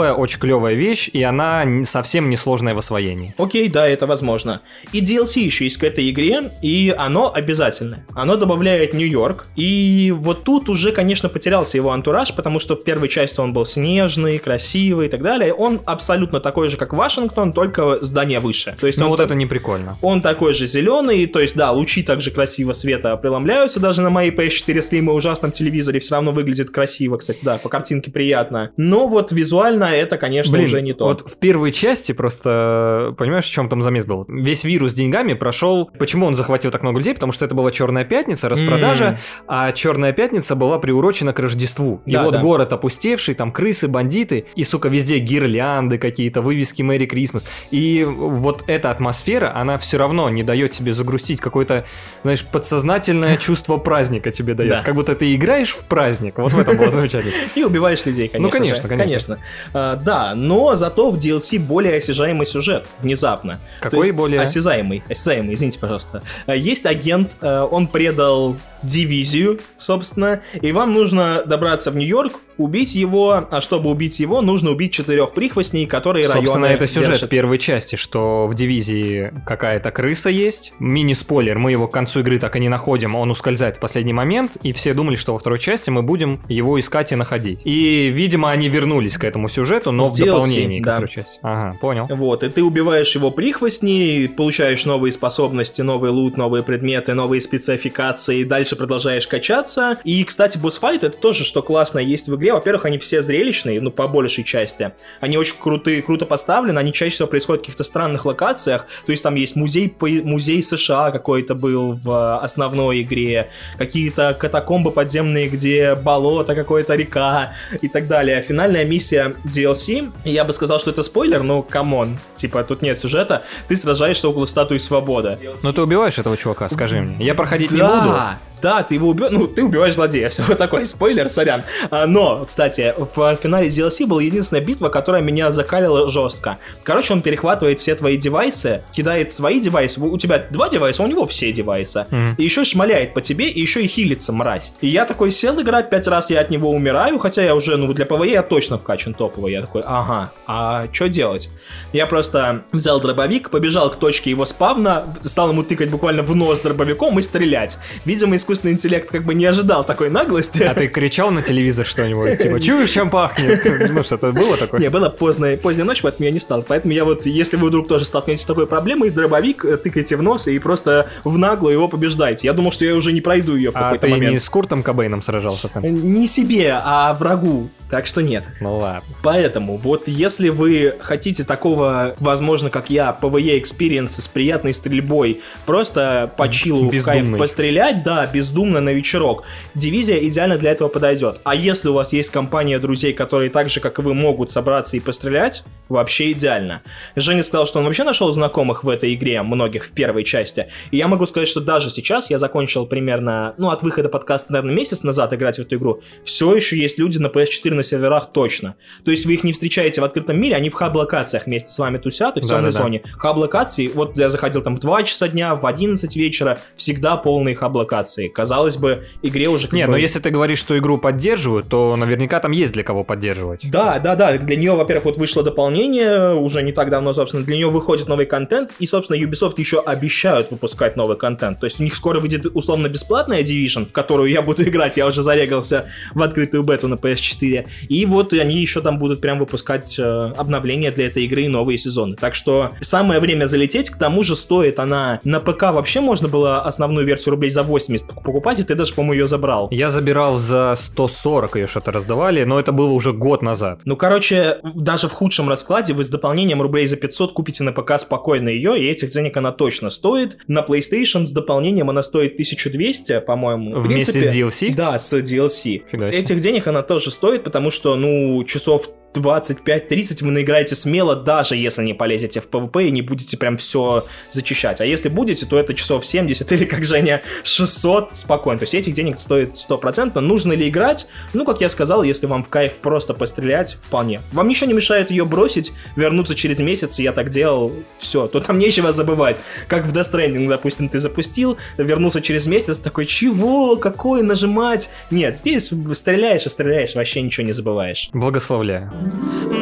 фановая, очень клевая вещь, и она совсем несложная в освоении.
Окей, да, это возможно. И DLC еще есть к этой игре, и оно обязательное. Оно добавляет Нью-Йорк, и вот тут уже, конечно, потерялся его антураж, потому что в первой части он был снежный, красивый и так далее. Он абсолютно такой же, как Вашингтон, только здание выше. То есть
Ну вот это не прикольно.
Он такой же зеленый, то есть, да, лучи также красиво света преломляются, даже на моей PS4 Slim и ужасном телевизоре все равно выглядит красиво, кстати, да, по картинке приятно. Но вот визуально это, конечно,
Блин,
уже не то.
вот в первой части просто, понимаешь, в чем там замес был? Весь вирус с деньгами прошел. Почему он захватил так много людей? Потому что это была Черная Пятница, распродажа,
М.
а Черная Пятница была приурочена к Рождеству. И
Да,
вот
да.
город опустевший, там крысы, бандиты, и, сука, везде гирлянды какие-то, вывески Мэри Крисмас. И вот эта атмосфера, она все равно не дает тебе загрустить какое-то, знаешь, подсознательное (laughs) чувство праздника тебе дает.
Да.
Как будто ты играешь в праздник. Вот в этом было замечательно. (laughs)
И убиваешь людей, конечно.
Ну, конечно, конечно.
А, да, но зато в DLC более осязаемый сюжет, внезапно.
Какой
есть-
более?
Осязаемый, осязаемый, извините, пожалуйста. А, Есть агент, э, он предал дивизию, собственно, и вам нужно добраться в Нью-Йорк, убить его, а чтобы убить его, нужно убить четырех прихвостней, которые
Собственно,
районы
это сюжет
держат.
первой части, что в дивизии какая-то крыса есть. Мини-спойлер, мы его к концу игры так и не находим, он ускользает в последний момент, и все думали, что во второй части мы будем его искать и находить. И, видимо, они вернулись к этому сюжету, но
В
в,
DLC,
дополнении
да.
второй части. Ага, понял.
Вот, и ты убиваешь его прихвостней, получаешь новые способности, новый лут, новые предметы, новые спецификации, и дальше продолжаешь качаться. И, кстати, боссфайт это тоже, что классно есть в игре. Во-первых, они все зрелищные, ну, по большей части. Они очень крутые, круто поставлены, они чаще всего происходят в каких-то странных локациях. То есть там есть музей, музей США какой-то был в э, основной игре, какие-то катакомбы подземные, где болото, какая-то река и так далее. Финальная миссия DLC, я бы сказал, что это спойлер, но come on, типа тут нет сюжета, ты сражаешься около статуи свободы.
Но ты убиваешь этого чувака, скажи мне. Я проходить не буду.
Да, ты его убьешь, ну, ты убиваешь злодея, (laughs) все, вот такой спойлер, сорян. А, но, кстати, в финале DLC была единственная битва, которая меня закалила жестко. Короче, он перехватывает все твои девайсы, кидает свои девайсы, у тебя два девайса, у него все девайсы,
Мгм.
и еще шмаляет по тебе, и еще и хилится, мразь. И я такой сел играть, пять раз я от него умираю, хотя я уже, ну, для PvE я точно вкачан топовый. Я такой, ага, а что делать? Я просто взял дробовик, побежал к точке его спавна, стал ему тыкать буквально в нос дробовиком и стрелять. Видимо, искусственный интеллект как бы не ожидал такой наглости.
А ты кричал на телевизор что-нибудь? Типа, чуешь, чем пахнет? Ну, что-то было такое?
Не, было поздно, поздняя ночь, поэтому я не стал. Поэтому я вот, если вы вдруг тоже столкнетесь с такой проблемой, дробовик э, тыкайте в нос и просто в наглую его побеждайте. Я думал, что я уже не пройду ее в
А
какой-то
ты
момент.
не с Куртом Кобейном сражался в конце?
Не себе, а врагу. Так что нет.
Ну ладно.
Поэтому, вот если вы хотите такого, возможно, как я, PvE experience а с приятной стрельбой, просто по чилу в кайф
Бездумный.
пострелять, да, бездумно на вечерок. Дивизия идеально для этого подойдет. А если у вас есть компания друзей, которые так же, как и вы, могут собраться и пострелять, вообще идеально. Женя сказал, что он вообще нашел знакомых в этой игре, многих в первой части. И я могу сказать, что даже сейчас я закончил примерно, ну, от выхода подкаста, наверное, месяц назад играть в эту игру. Все еще есть люди на PS4 на серверах точно. То есть вы их не встречаете в открытом мире, они в хаб-локациях вместе с вами тусят и в темной
Да-да-да.
зоне. Хаб-локации, вот я заходил там в 2 часа дня, в 11 вечера, всегда полные хаб-локации. Казалось бы, игре уже
Не,
бы-
но если ты говоришь, что игру поддерживают, то наверняка там есть для кого поддерживать.
Да, да, да. Для нее, во-первых, вот вышло дополнение уже не так давно, собственно. Для нее выходит новый контент, и, собственно, Ubisoft еще обещают выпускать новый контент. То есть у них скоро выйдет условно бесплатная Division, в которую я буду (laughs) играть. Я уже зарегался в открытую бету на PS4. И вот они еще там будут прям выпускать э, обновления для этой игры и новые сезоны. Так что самое время залететь. К тому же стоит она на ПК вообще можно было основную версию рублей за 80 покупать, и ты даже, по-моему, ее забрал.
Я забирал за 140 ее что-то раздавали, но это было уже год назад.
Ну, короче, даже в худшем раскладе вы с дополнением рублей за 500 купите на ПК спокойно ее, и этих денег она точно стоит. На PlayStation с дополнением она стоит 1200, по-моему.
Вместе
принципе,
с DLC?
Да, с DLC.
Фига себе.
Этих денег она тоже стоит, потому что, ну, часов 25-30 вы наиграете смело, даже если не полезете в PvP и не будете прям все зачищать. А если будете, то это часов 70 (laughs) или, как Женя, 600 спокойно. То есть этих денег стоит 100%. Нужно ли играть? Ну, как я сказал, если вам в кайф просто пострелять, вполне. Вам ничего не мешает ее бросить, вернуться через месяц, я так делал, все, то там нечего забывать. Как в Death Stranding, допустим, ты запустил, вернулся через месяц, такой, чего, какой нажимать? Нет, здесь стреляешь и стреляешь, вообще ничего не забываешь.
Благословляю.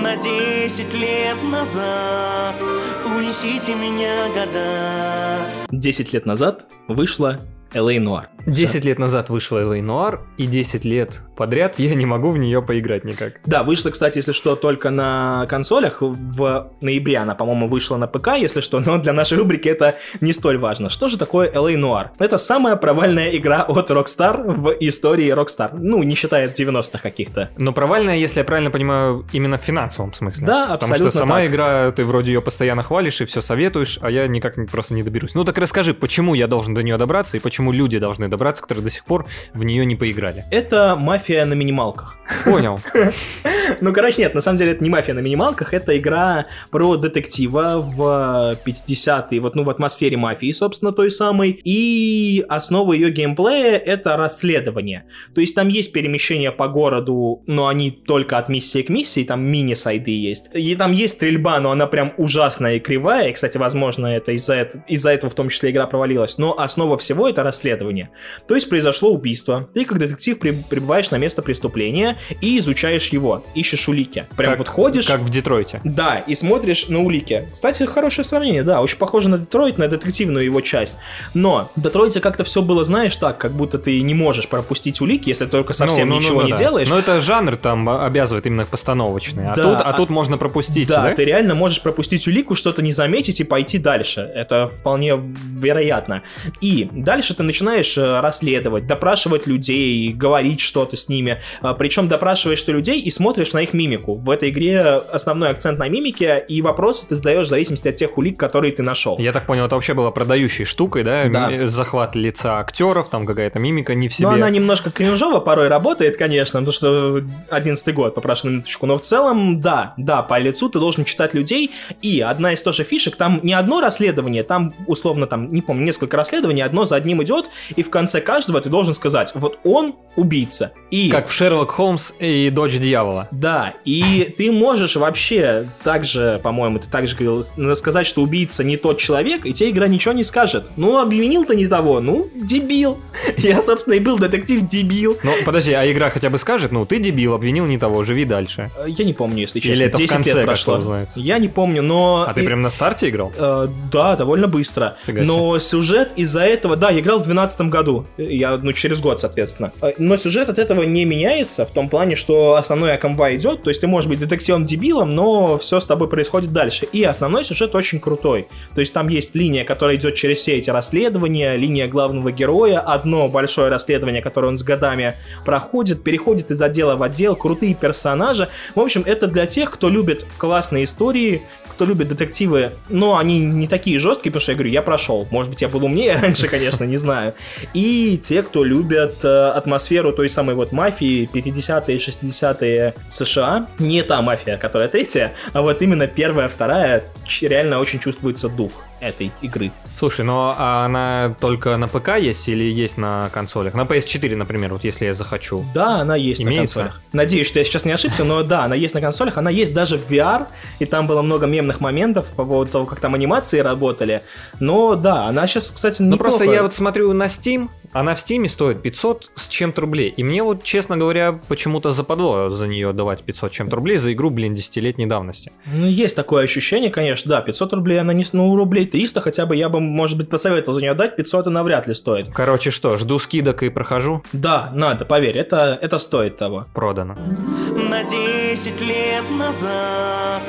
На 10 лет назад Унесите меня года.
10 лет назад вышла L.A. Noir.
10 лет назад вышла L.A. Noir, и 10 лет подряд я не могу в нее поиграть никак.
Да, вышла, кстати, если что, только на консолях. В ноябре она, по-моему, вышла на ПК, если что, но для нашей рубрики это не столь важно. Что же такое LA Noir? Это самая провальная игра от Rockstar в истории Rockstar. Ну, не считая 90-х каких-то.
Но провальная, если я правильно понимаю, именно в финансовом смысле.
Да,
Потому
абсолютно
что сама
так.
игра, ты вроде ее постоянно хвалишь и все советуешь, а я никак просто не доберусь. Ну так расскажи, почему я должен до нее добраться и почему люди должны добраться, которые до сих пор в нее не поиграли.
Это мафия на минималках.
Понял. (laughs)
Ну, короче, нет, на самом деле это не мафия на минималках, это игра про детектива в 50-е, вот, ну, в атмосфере мафии, собственно, той самой, и основа ее геймплея — это расследование. То есть там есть перемещения по городу, но они только от миссии к миссии, там мини-сайды есть. И там есть стрельба, но она прям ужасная и кривая, и, кстати, возможно, это из-за это, из-за этого в том числе игра провалилась, но основа всего — это расследование. То есть произошло убийство, ты как детектив при- прибываешь на место преступления и изучаешь его, ищешь улики. Прям
Как-
вот ходишь...
Как в Детройте.
Да, и смотришь на улики. Кстати, хорошее сравнение, да, очень похоже на Детройт, на детективную его часть. Но в Детройте как-то все было, знаешь, так, как будто ты не можешь пропустить улики, если только совсем
Ну, ну, ну,
ничего
ну
не
да.
делаешь.
Но это жанр там обязывает именно постановочный. А,
Да,
тут, а
а-
тут можно пропустить,
Да,
да?
ты реально можешь пропустить улику, что-то не заметить и пойти дальше. Это вполне вероятно. И дальше ты начинаешь э, расследовать, допрашивать людей, говорить что-то с ними. Причем допрашиваешь ты людей и смотришь на их мимику. В этой игре основной акцент на мимике, и вопросы ты задаешь в зависимости от тех улик, которые ты нашел.
Я так понял, это вообще была продающей штукой, да?
Да.
Захват лица актеров, там какая-то мимика не в себе.
Но она немножко кринжово порой работает, конечно, потому что 11 год, попрошу на минуточку. Но в целом, да, да, по лицу ты должен читать людей. И одна из тоже фишек, там не одно расследование, там условно, там, не помню, несколько расследований, одно за одним идет, и в конце каждого ты должен сказать, вот он убийца. И
Как в Шерлок Холмс и Дочь Дьявола.
да, и ты можешь вообще также, по-моему, ты также говорил, сказать, что убийца не тот человек, и тебе игра ничего не скажет. Ну, обвинил-то не того, ну, дебил. (laughs) Я, собственно, и был детектив-дебил.
Ну, подожди, а игра хотя бы скажет, ну, ты дебил, обвинил не того, живи дальше.
Э, Я не помню, если честно.
Или это в
10
конце
лет прошло. Я не помню, но...
А ты
и-
прям на старте играл?
Э, да, довольно быстро.
Фига.
Но сюжет из-за этого... Да, я играл в 2012 году. Я, ну, через год, соответственно. Э, Но сюжет от этого не меняется в том плане, что основная комва идет, то есть ты можешь быть детективом-дебилом, но все с тобой происходит дальше. И основной сюжет очень крутой. То есть там есть линия, которая идет через все эти расследования, линия главного героя, одно большое расследование, которое он с годами проходит, переходит из отдела в отдел, крутые персонажи. В общем, это для тех, кто любит классные истории, кто любит детективы, но они не такие жесткие, потому что я говорю, я прошел. Может быть, я был умнее (laughs) раньше, конечно, не знаю. И те, кто любят э, атмосферу той самой вот мафии 50-е, 60-е США. Не та мафия, которая третья, а вот именно первая, вторая, реально очень чувствуется дух этой игры.
Слушай, но а она только на ПК есть или есть на консолях? На PS4, например, вот если я захочу.
Да, она есть
Имеется?
на консолях. Надеюсь, что я сейчас не ошибся, но да, она есть на консолях, она есть даже в VR, и там было много мемных моментов по поводу того, как там анимации работали. Но да, она сейчас, кстати,
Ну
неплохо.
просто я вот смотрю на Steam, она в Steam стоит 500 с чем-то рублей. И мне вот, честно говоря, почему-то западло за нее давать 500 с чем-то рублей за игру, блин, десятилетней давности.
Ну, есть такое ощущение, конечно, да, 500 рублей она не... Ну, рублей 300 хотя бы я бы, может быть, посоветовал за нее дать, 500 она вряд ли стоит.
Короче, что, жду скидок и прохожу?
Да, надо, поверь, это, это стоит того.
Продано.
На десять лет назад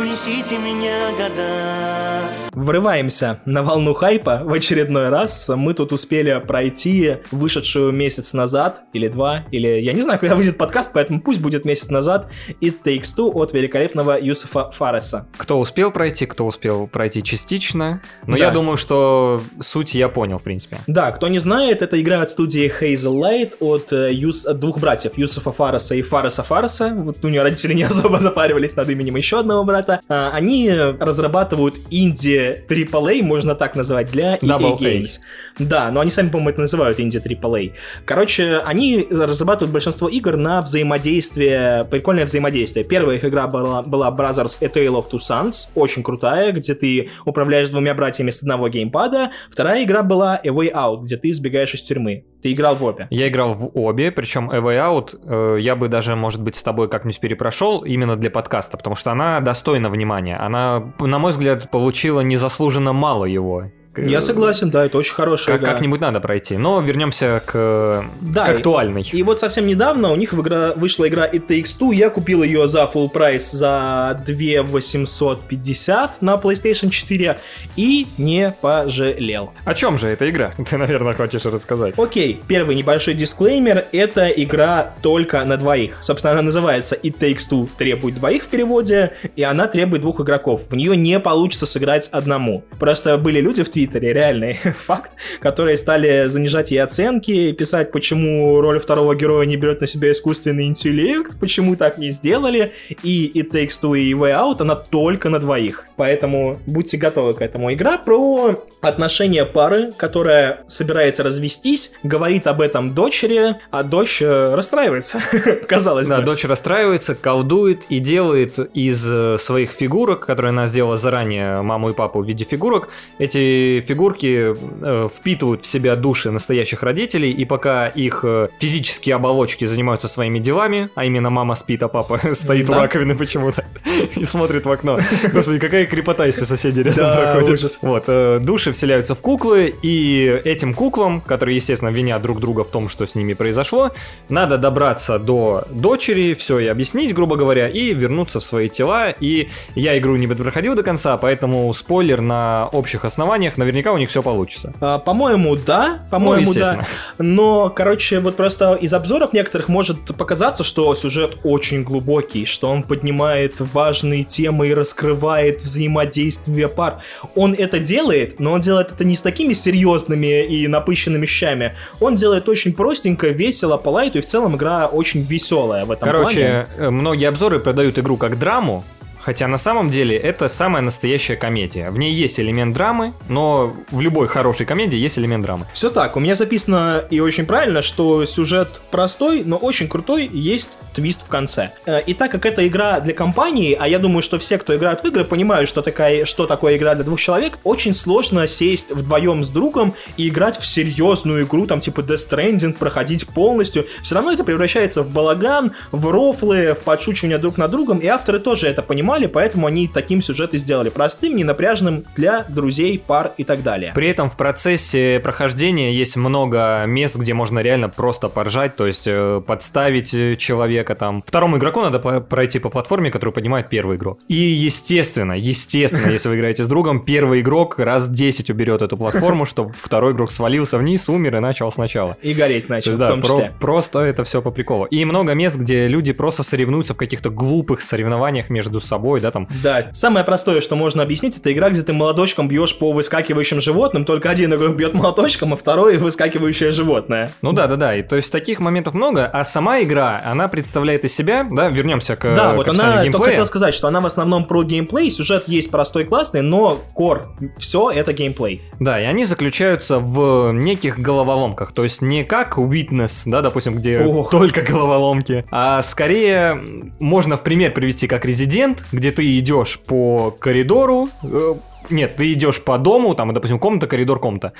Унесите меня года
Врываемся на волну хайпа в очередной раз. Мы тут успели пройти вышедшую месяц назад, или два, или я не знаю, когда выйдет подкаст, поэтому пусть будет месяц назад, It Takes Two от великолепного Юсуфа Фареса.
Кто успел пройти, кто успел пройти частично. Но
Да.
я думаю, что суть я понял, в принципе.
Да, кто не знает, это игра от студии Hazel Light от, э, Юс- от двух братьев, Юсуфа Фареса и Фареса Фареса. Вот у нее родители не особо запаривались над именем еще одного брата. А, Они разрабатывают инди AAA, можно так назвать, для EA
Double A.
Games. Да, но они сами, по-моему, это называют инди AAA. Короче, они разрабатывают большинство игр на взаимодействие, прикольное взаимодействие. Первая их игра была, была Brothers A Tale of Two Sons, очень крутая, где ты управляешь двумя братьями с одного геймпада. Вторая игра была A Way Out, где ты избегаешь из тюрьмы. Ты играл в обе.
Я играл в обе, причем A Way Out э, я бы даже, может быть, с тобой как-нибудь перепрошел именно для подкаста, потому что она достойна внимания. Она, на мой взгляд, получила незаслуженно мало его.
Я согласен, да, это очень хорошая
Как,
игра.
как-нибудь надо пройти. Но вернемся к,
Да,
к
и-
актуальной.
И вот совсем недавно у них игра, вышла игра It Takes Two, я купил ее за full прайс за 2850 на PlayStation 4 и не пожалел.
О чем же эта игра? (laughs) Ты, наверное, хочешь рассказать.
Окей, первый небольшой дисклеймер, это игра только на двоих. Собственно, она называется It Takes Two, требует двоих в переводе, и она требует двух игроков. В нее не получится сыграть одному. Просто были люди в Твиттере, реальный (laughs) факт, которые стали занижать ей оценки, писать, почему роль второго героя не берет на себя искусственный интеллект, почему так не сделали, и It Takes Two и Way Out, она только на двоих. Поэтому будьте готовы к этому. Игра про отношения пары, которая собирается развестись, говорит об этом дочери, а дочь э, расстраивается, (laughs) казалось
Да,
бы.
дочь расстраивается, колдует и делает из э, своих фигурок, которые она сделала заранее, маму и папу в виде фигурок, эти фигурки э, впитывают в себя души настоящих родителей, и пока их э, физические оболочки занимаются своими делами, а именно мама спит, а папа (laughs) стоит у
Да.
раковины почему-то (laughs) и смотрит в окно. Господи, какая крепота, если соседи рядом
Да,
проходят.
ужас.
Вот, э, души вселяются в куклы, и этим куклам, которые, естественно, винят друг друга в том, что с ними произошло, надо добраться до дочери, все и объяснить, грубо говоря, и вернуться в свои тела. И я игру не проходил до конца, поэтому спойлер на общих основаниях, наверняка у них все получится.
А, По-моему, да. По-моему, да.
естественно.
Но, короче, вот просто из обзоров некоторых может показаться, что сюжет очень глубокий, что он поднимает важные темы и раскрывает взаимодействие пар. Он это делает, но он делает это не с такими серьезными и напыщенными щами. Он делает очень простенько, весело, по лайту, и в целом игра очень веселая в этом плане.
Короче, э, многие обзоры продают игру как драму, Хотя на самом деле это самая настоящая комедия. В ней есть элемент драмы, но в любой хорошей комедии есть элемент драмы.
Все так, у меня записано и очень правильно, что сюжет простой, но очень крутой, есть твист в конце. Э, И так как это игра для компании, а я думаю, что все, кто играют в игры, понимают, что, такая, что такое игра для двух человек, очень сложно сесть вдвоем с другом и играть в серьезную игру, там типа Death Stranding, проходить полностью. Все равно это превращается в балаган, в рофлы, в подшучивание друг над другом, и авторы тоже это понимают, понимали, поэтому они таким сюжет и сделали. Простым, ненапряженным для друзей, пар и так далее.
При этом в процессе прохождения есть много мест, где можно реально просто поржать, то есть э, подставить э, человека там. Второму игроку надо пройти по платформе, которую поднимает первый игрок. И естественно, естественно, если вы играете с другом, первый игрок раз 10 уберет эту платформу, чтобы второй игрок свалился вниз, умер и начал сначала.
И гореть начал,
есть, да, про- просто это все по приколу. И много мест, где люди просто соревнуются в каких-то глупых соревнованиях между собой, да, там.
Да, самое простое, что можно объяснить, это игра, где ты молоточком бьешь по выскакивающим животным, только один игрок бьет молоточком, а второй выскакивающее животное.
Ну да, да, да. И то есть таких моментов много, а сама игра, она представляет из себя, да, вернемся к,
Да,
к
вот она, только хотел сказать, что она в основном про геймплей, сюжет есть простой, классный, но кор, все это геймплей.
Да, и они заключаются в неких головоломках. То есть не как Witness, да, допустим, где
Ох.
только головоломки, а скорее можно в пример привести как Резидент, где ты идешь по коридору, э, нет, ты идешь по дому, там, допустим, комната, коридор, комната.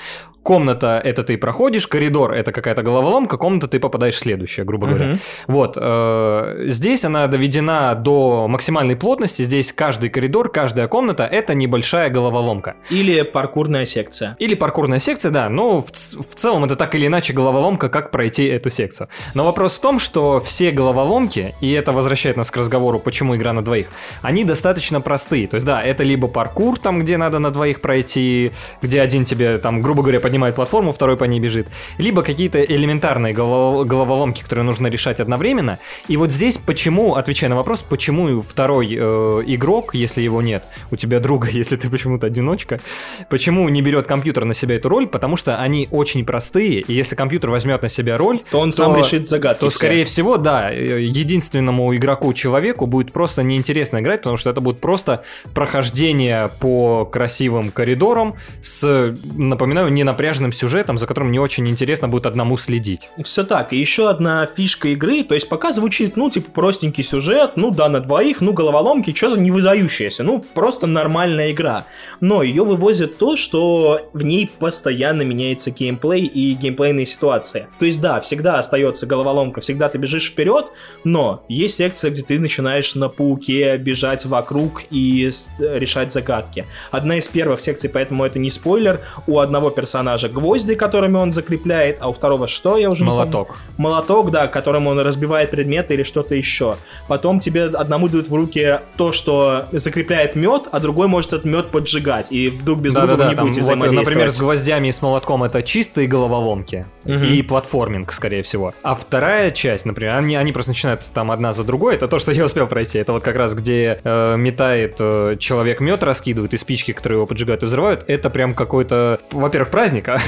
Комната это ты проходишь, коридор это какая-то головоломка, комната ты попадаешь в следующее, грубо говоря.
Мгм.
Вот, э, здесь она доведена до максимальной плотности, здесь каждый коридор, каждая комната это небольшая головоломка.
Или паркурная секция.
Или паркурная секция, да, но в, в целом это так или иначе головоломка, как пройти эту секцию. Но вопрос в том, что все головоломки, и это возвращает нас к разговору, почему игра на двоих, они достаточно простые. То есть, да, это либо паркур, там, где надо на двоих пройти, где один тебе, там, грубо говоря, поднимает платформу, второй по ней бежит, либо какие-то элементарные голов- головоломки, которые нужно решать одновременно. И вот здесь почему, отвечая на вопрос, почему второй э, игрок, если его нет, у тебя друга, (laughs) если ты почему-то одиночка, почему не берет компьютер на себя эту роль? Потому что они очень простые, и если компьютер возьмет на себя роль,
То он сам решит загадки.
то,
все.
скорее всего, да, э, единственному игроку-человеку будет просто неинтересно играть, потому что это будет просто прохождение по красивым коридорам с, напоминаю, ненапряженным сюжетом, за которым не очень интересно будет одному следить.
Все так. И еще одна фишка игры, то есть пока звучит, ну, типа, простенький сюжет, ну да, на двоих, ну, головоломки, что-то не выдающееся, ну, просто нормальная игра. Но ее вывозит то, что в ней постоянно меняется геймплей и геймплейные ситуации. То есть, да, всегда остается головоломка, всегда ты бежишь вперед, но есть секция, где ты начинаешь на пауке бежать вокруг и решать загадки. Одна из первых секций, поэтому это не спойлер, у одного персонажа гвозди, которыми он закрепляет, а у второго что, я уже не помню.
Молоток.
Молоток, да, которым он разбивает предметы или что-то еще. Потом тебе одному дают в руки то, что закрепляет мед, а другой может этот мед поджигать. И друг без друга вы
Да-да-да,
не
там
будете
вот, например, с гвоздями и с молотком это чистые головоломки
Мгм.
и платформинг, скорее всего. А вторая часть, например, они, они просто начинают там одна за другой, это то, что я успел пройти. Это вот как раз где э, метает э, человек мед, раскидывает, и спички, которые его поджигают и взрывают, это прям какой-то, во-первых, праздник, а,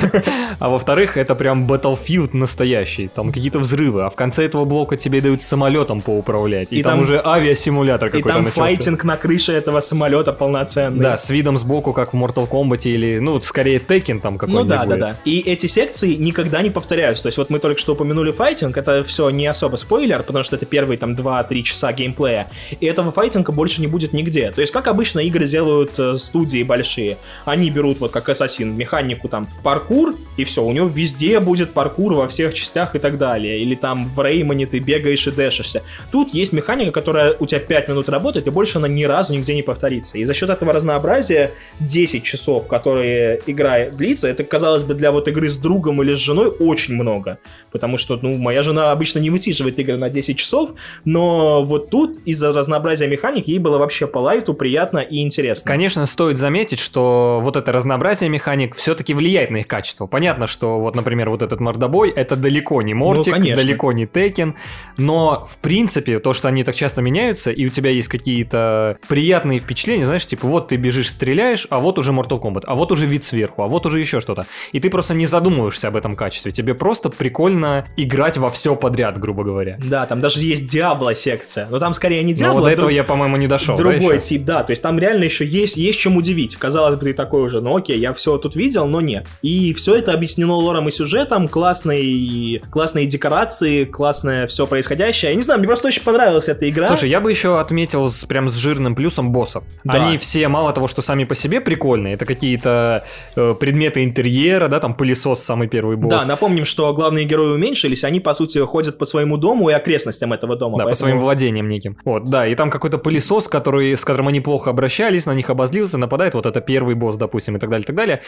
(laughs) а во-вторых, это прям Battlefield настоящий. Там какие-то взрывы, а в конце этого блока тебе дают самолетом поуправлять. И,
И
там,
там-
уже авиасимулятор
И
какой-то
там
начался.
файтинг на крыше этого самолета полноценный.
Да, с видом сбоку, как в Mortal Kombat или, ну, скорее Tekken там
Ну
какой-нибудь
да, да,
будет.
да. И эти секции никогда не повторяются. То есть вот мы только что упомянули файтинг, это все не особо спойлер, потому что это первые там 2-3 часа геймплея. И этого файтинга больше не будет нигде. То есть как обычно игры делают студии большие. Они берут вот как Ассасин механику там паркур, и все, у него везде будет паркур во всех частях и так далее. Или там в Реймоне ты бегаешь и дэшишься. Тут есть механика, которая у тебя 5 минут работает, и больше она ни разу нигде не повторится. И за счет этого разнообразия 10 часов, которые игра длится, это, казалось бы, для вот игры с другом или с женой очень много. Потому что, ну, моя жена обычно не высиживает игры на 10 часов, но вот тут из-за разнообразия механик ей было вообще по лайту приятно и интересно.
Конечно, стоит заметить, что вот это разнообразие механик все-таки влияет на их качество. Понятно, что вот, например, вот этот мордобой это далеко не Мортик,
Ну, конечно.
далеко не Текен, но в принципе то, что они так часто меняются, и у тебя есть какие-то приятные впечатления, знаешь, типа вот ты бежишь, стреляешь, а вот уже Mortal Kombat, а вот уже вид сверху, а вот уже еще что-то. И ты просто не задумываешься об этом качестве. Тебе просто прикольно играть во все подряд, грубо говоря.
Да, там даже есть Диабло секция, но там скорее не
Но
Диабло,
вот до
а
этого
друг-
я, по-моему, не дошел. да,
Другой
еще?
тип, да. То есть там реально еще есть, есть чем удивить. Казалось бы, ты такой уже, ну окей, я все тут видел, но нет. И все это объяснено лором и сюжетом, классные, классные декорации, классное все происходящее. Я не знаю, мне просто очень понравилась эта игра.
Слушай, я бы еще отметил с, прям с жирным плюсом боссов.
Да.
Они все, мало того, что сами по себе прикольные, это какие-то э, предметы интерьера, да, там пылесос самый первый босс.
Да, напомним, что главные герои уменьшились, они, по сути, ходят по своему дому и окрестностям этого дома.
Да, по
поэтому-
своим владениям неким. Вот, да, и там какой-то пылесос, который, с которым они плохо обращались, на них обозлился, нападает, вот это первый босс, допустим, и так далее, и так далее.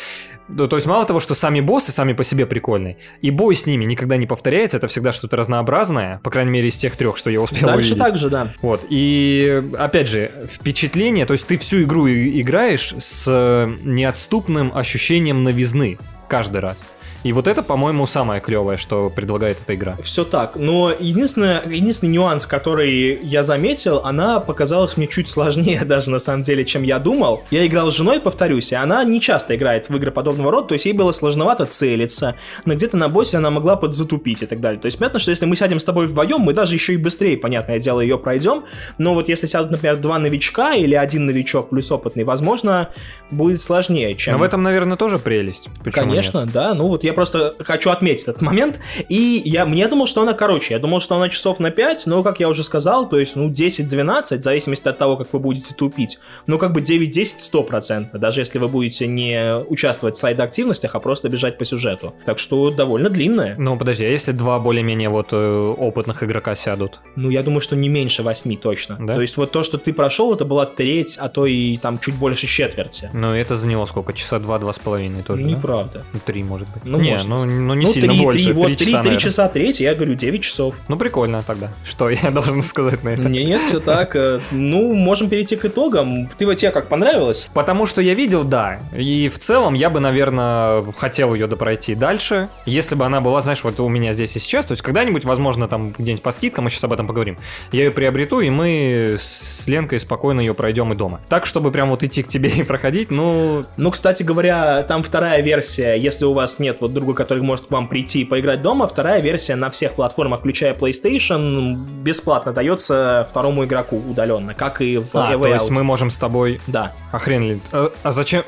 Да, То есть мало того, что сами боссы сами по себе прикольные, и бой с ними никогда не повторяется, это всегда что-то разнообразное, по крайней мере из тех трех, что я успел
Дальше
увидеть.
так же, да.
Вот, и опять же, впечатление, то есть ты всю игру играешь с э, неотступным ощущением новизны каждый раз. И вот это, по-моему, самое клевое, что предлагает эта игра.
Все так. Но единственное, единственный нюанс, который я заметил, она показалась мне чуть сложнее (laughs) даже на самом деле, чем я думал. Я играл с женой, повторюсь, и она не часто играет в игры подобного рода, то есть ей было сложновато целиться, но где-то на боссе она могла подзатупить и так далее. То есть понятно, что если мы сядем с тобой вдвоем, мы даже еще и быстрее, понятное дело, ее пройдем, но вот если сядут, например, два новичка или один новичок плюс опытный, возможно, будет сложнее, чем...
Но в этом, наверное, тоже прелесть. Почему
Конечно, да. Ну вот я просто хочу отметить этот момент. И я мне думал, что она короче. Я думал, что она часов на 5, но, как я уже сказал, то есть, ну, 10-12, в зависимости от того, как вы будете тупить. Ну, как бы 9-10 100%, даже если вы будете не участвовать в сайд-активностях, а просто бежать по сюжету. Так что довольно длинная.
Ну, подожди, а если два более-менее вот э, опытных игрока сядут?
Ну, я думаю, что не меньше 8 точно.
Да?
То есть, вот то, что ты прошел, это была треть, а то и там чуть больше четверти.
Ну, это заняло сколько? Часа два-два с половиной тоже, да?
Неправда.
Ну, Три, может быть.
Ну,
не,
может.
ну, ну, не
ну,
сильно
3,
больше.
3, вот, 3,
часа,
3
наверное.
часа треть, я говорю 9 часов.
Ну, прикольно тогда. Что я (laughs) должен сказать на это?
Не, нет, все так. Э, Ну, можем перейти к итогам. Ты вот тебе как понравилось?
Потому что я видел, да. И в целом я бы, наверное, хотел ее допройти дальше. Если бы она была, знаешь, вот у меня здесь и сейчас. То есть когда-нибудь, возможно, там где-нибудь по скидкам, мы сейчас об этом поговорим. Я ее приобрету, и мы с Ленкой спокойно ее пройдем и дома. Так, чтобы прям вот идти к тебе (laughs) и проходить, ну,
Ну, кстати говоря, там вторая версия, если у вас нет вот друга, который может к вам прийти и поиграть дома, вторая версия на всех платформах, включая PlayStation, бесплатно дается второму игроку удаленно, как и в
а,
A
то есть мы можем с тобой...
Да.
Хрен ли... А, а зачем...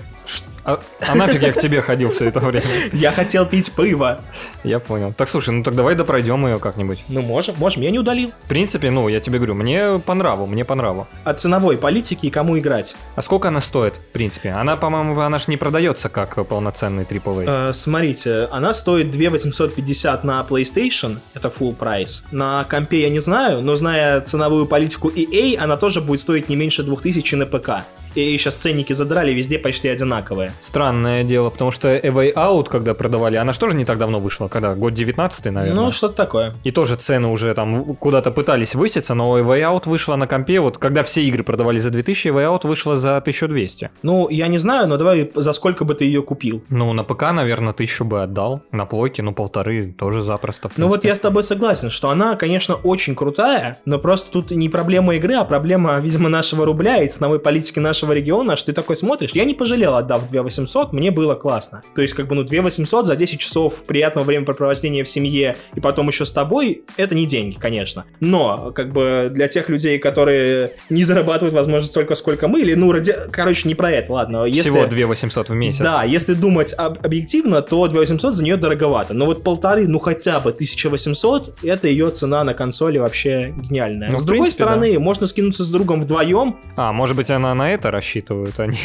А, а нафиг я к тебе ходил все это время?
Я хотел пить пиво.
Я понял. Так, слушай, ну так давай допройдем ее как-нибудь.
Ну, можем, можем, я не удалил.
В принципе, ну, я тебе говорю, мне по нраву, мне по нраву.
От ценовой политики и кому играть.
А сколько она стоит, в принципе? Она, по-моему, она ж не продается как полноценный AAA.
Э, смотрите, она стоит 2850 на PlayStation, это full прайс. На компе я не знаю, но зная ценовую политику EA, она тоже будет стоить не меньше 2000 на ПК. EA сейчас ценники задрали, везде почти одинаковые.
Странное дело, потому что A Way Out, когда продавали, она же тоже не так давно вышла, когда? Год 19 наверное.
Ну, что-то такое.
И тоже цены уже там куда-то пытались выситься, но A Way Out вышла на компе, вот когда все игры продавали за 2000, A Way Out вышла за 1200.
Ну, я не знаю, но давай за сколько бы ты ее купил?
Ну, на ПК, наверное, тысячу бы отдал, на плойке, ну, полторы тоже запросто.
Ну вот я с тобой согласен, что она, конечно, очень крутая, но просто тут не проблема игры, а проблема, (laughs) видимо, нашего рубля и ценовой политики нашего региона, что ты такой смотришь. Я не пожалел, отдав 2800, мне было классно. То есть, как бы, ну, 2800 за 10 часов приятного времяпрепровождения в семье и потом еще с тобой, это не деньги, конечно. Но, как бы, для тех людей, которые не зарабатывают, возможно, столько, сколько мы, или, ну, ради... короче, не про это, ладно. Если...
Всего 2800 в месяц.
Да, если думать об- объективно, то 2800 за нее дороговато. Но вот полторы, ну хотя бы 1800, это ее цена на консоли вообще гениальная.
Ну,
с другой
принципе,
стороны, можно скинуться с другом вдвоем,
А, может быть, она на это рассчитывает, а не...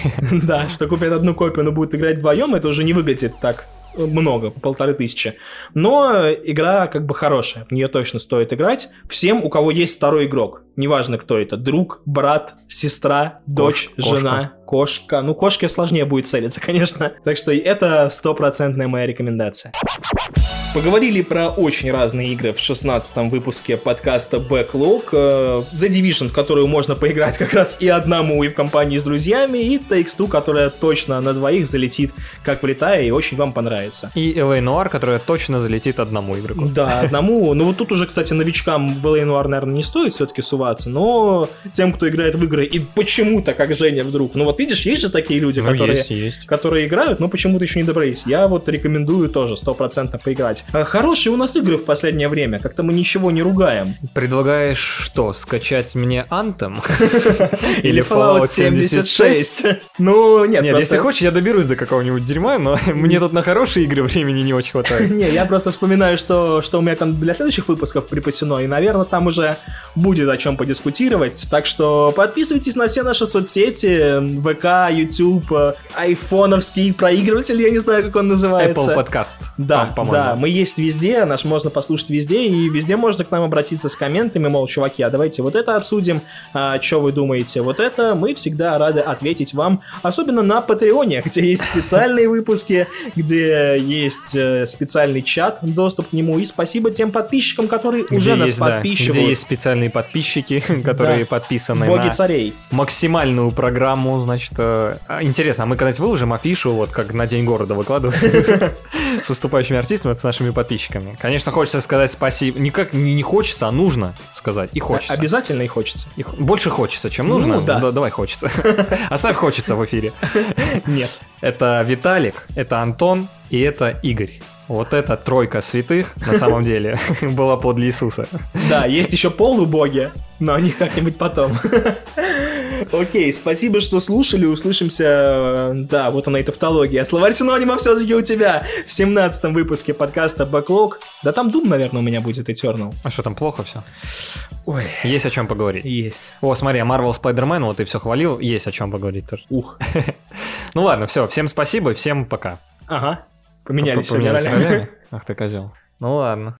(laughs)
да, что купят одну копию, но будет играть вдвоем, это уже не выглядит так много, по полторы тысячи. Но игра как бы хорошая, в нее точно стоит играть. Всем, у кого есть второй игрок, неважно кто это, друг, брат, сестра, дочь,
кошка.
жена, кошка. Ну, кошке сложнее будет целиться, (laughs) конечно. Так что это стопроцентная моя рекомендация. Поговорили про очень разные игры в 16 выпуске подкаста Backlog. Э, The Division, в которую можно поиграть (laughs) как раз и одному, и в компании с друзьями, и Takes Two, которая точно на двоих залетит как влетая и очень вам понравится.
И LA Noir, которая точно залетит одному игроку.
Да, одному. Ну вот тут уже, кстати, новичкам в LA Noir, наверное, не стоит все-таки суваться мотивация. Но тем, кто играет в игры, и почему-то, как Женя вдруг, ну вот видишь, есть же такие люди,
Ну,
которые,
есть, есть.
которые играют, но почему-то еще не добрались. Я вот рекомендую тоже стопроцентно поиграть. А, Хорошие у нас игры в последнее время, как-то мы ничего не ругаем.
Предлагаешь что, скачать мне Anthem? (laughs)
Или Fallout 76. Ну, нет,
Нет, если хочешь, я доберусь до какого-нибудь дерьма, но (laughs) мне тут на хорошие игры времени не очень хватает.
Не, я просто вспоминаю, что, что у меня там для следующих выпусков припасено, и, наверное, там уже будет о чем подискутировать. Так что подписывайтесь на все наши соцсети, ВК, YouTube, э, айфоновский проигрыватель, я не знаю, как он называется.
Apple Podcast.
Да,
по-
да, мы есть везде, наш можно послушать везде, и везде можно к нам обратиться с комментами, мол, чуваки, а давайте вот это обсудим, а, что вы думаете, вот это, мы всегда рады ответить вам, особенно на Патреоне, (laughs) где есть специальные выпуски, где есть э, специальный чат, доступ к нему, и спасибо тем подписчикам, которые уже нас подписчивают.
где есть специальные подписчики, (laughs) которые
Да.
подписаны
Боги
на
царей.
максимальную программу, значит, э, а, интересно, а мы когда-нибудь выложим афишу, вот как на День города выкладывают, (laughs) с выступающими артистами, с нашими подписчиками. Конечно, хочется сказать спасибо, никак не не хочется, а нужно сказать, и хочется.
Обязательно и хочется.
Больше хочется, чем нужно.
Ну, да.
давай хочется. (laughs) Оставь хочется в эфире.
Нет.
Это Виталик, это Антон и это Игорь. Вот эта тройка святых, на самом деле, (laughs) была подле Иисуса.
Да, есть еще полубоги, но о них как-нибудь потом. (laughs) Окей, спасибо, что слушали. Услышимся. э, Да, вот она и тавтология. Словарь синонимов все-таки у тебя в 17 выпуске подкаста Backlog. Да там Дум, наверное, у меня будет Eternal.
А что, там плохо все?
Ой,
Есть о чем поговорить.
есть.
О, смотри, Marvel Spider-Man, вот ты все хвалил, есть о чем поговорить тоже.
Ух. (laughs)
Ну ладно, все, всем спасибо всем пока.
Ага. Поменялись сегодня
ролями? Ах ты козел. Ну ладно.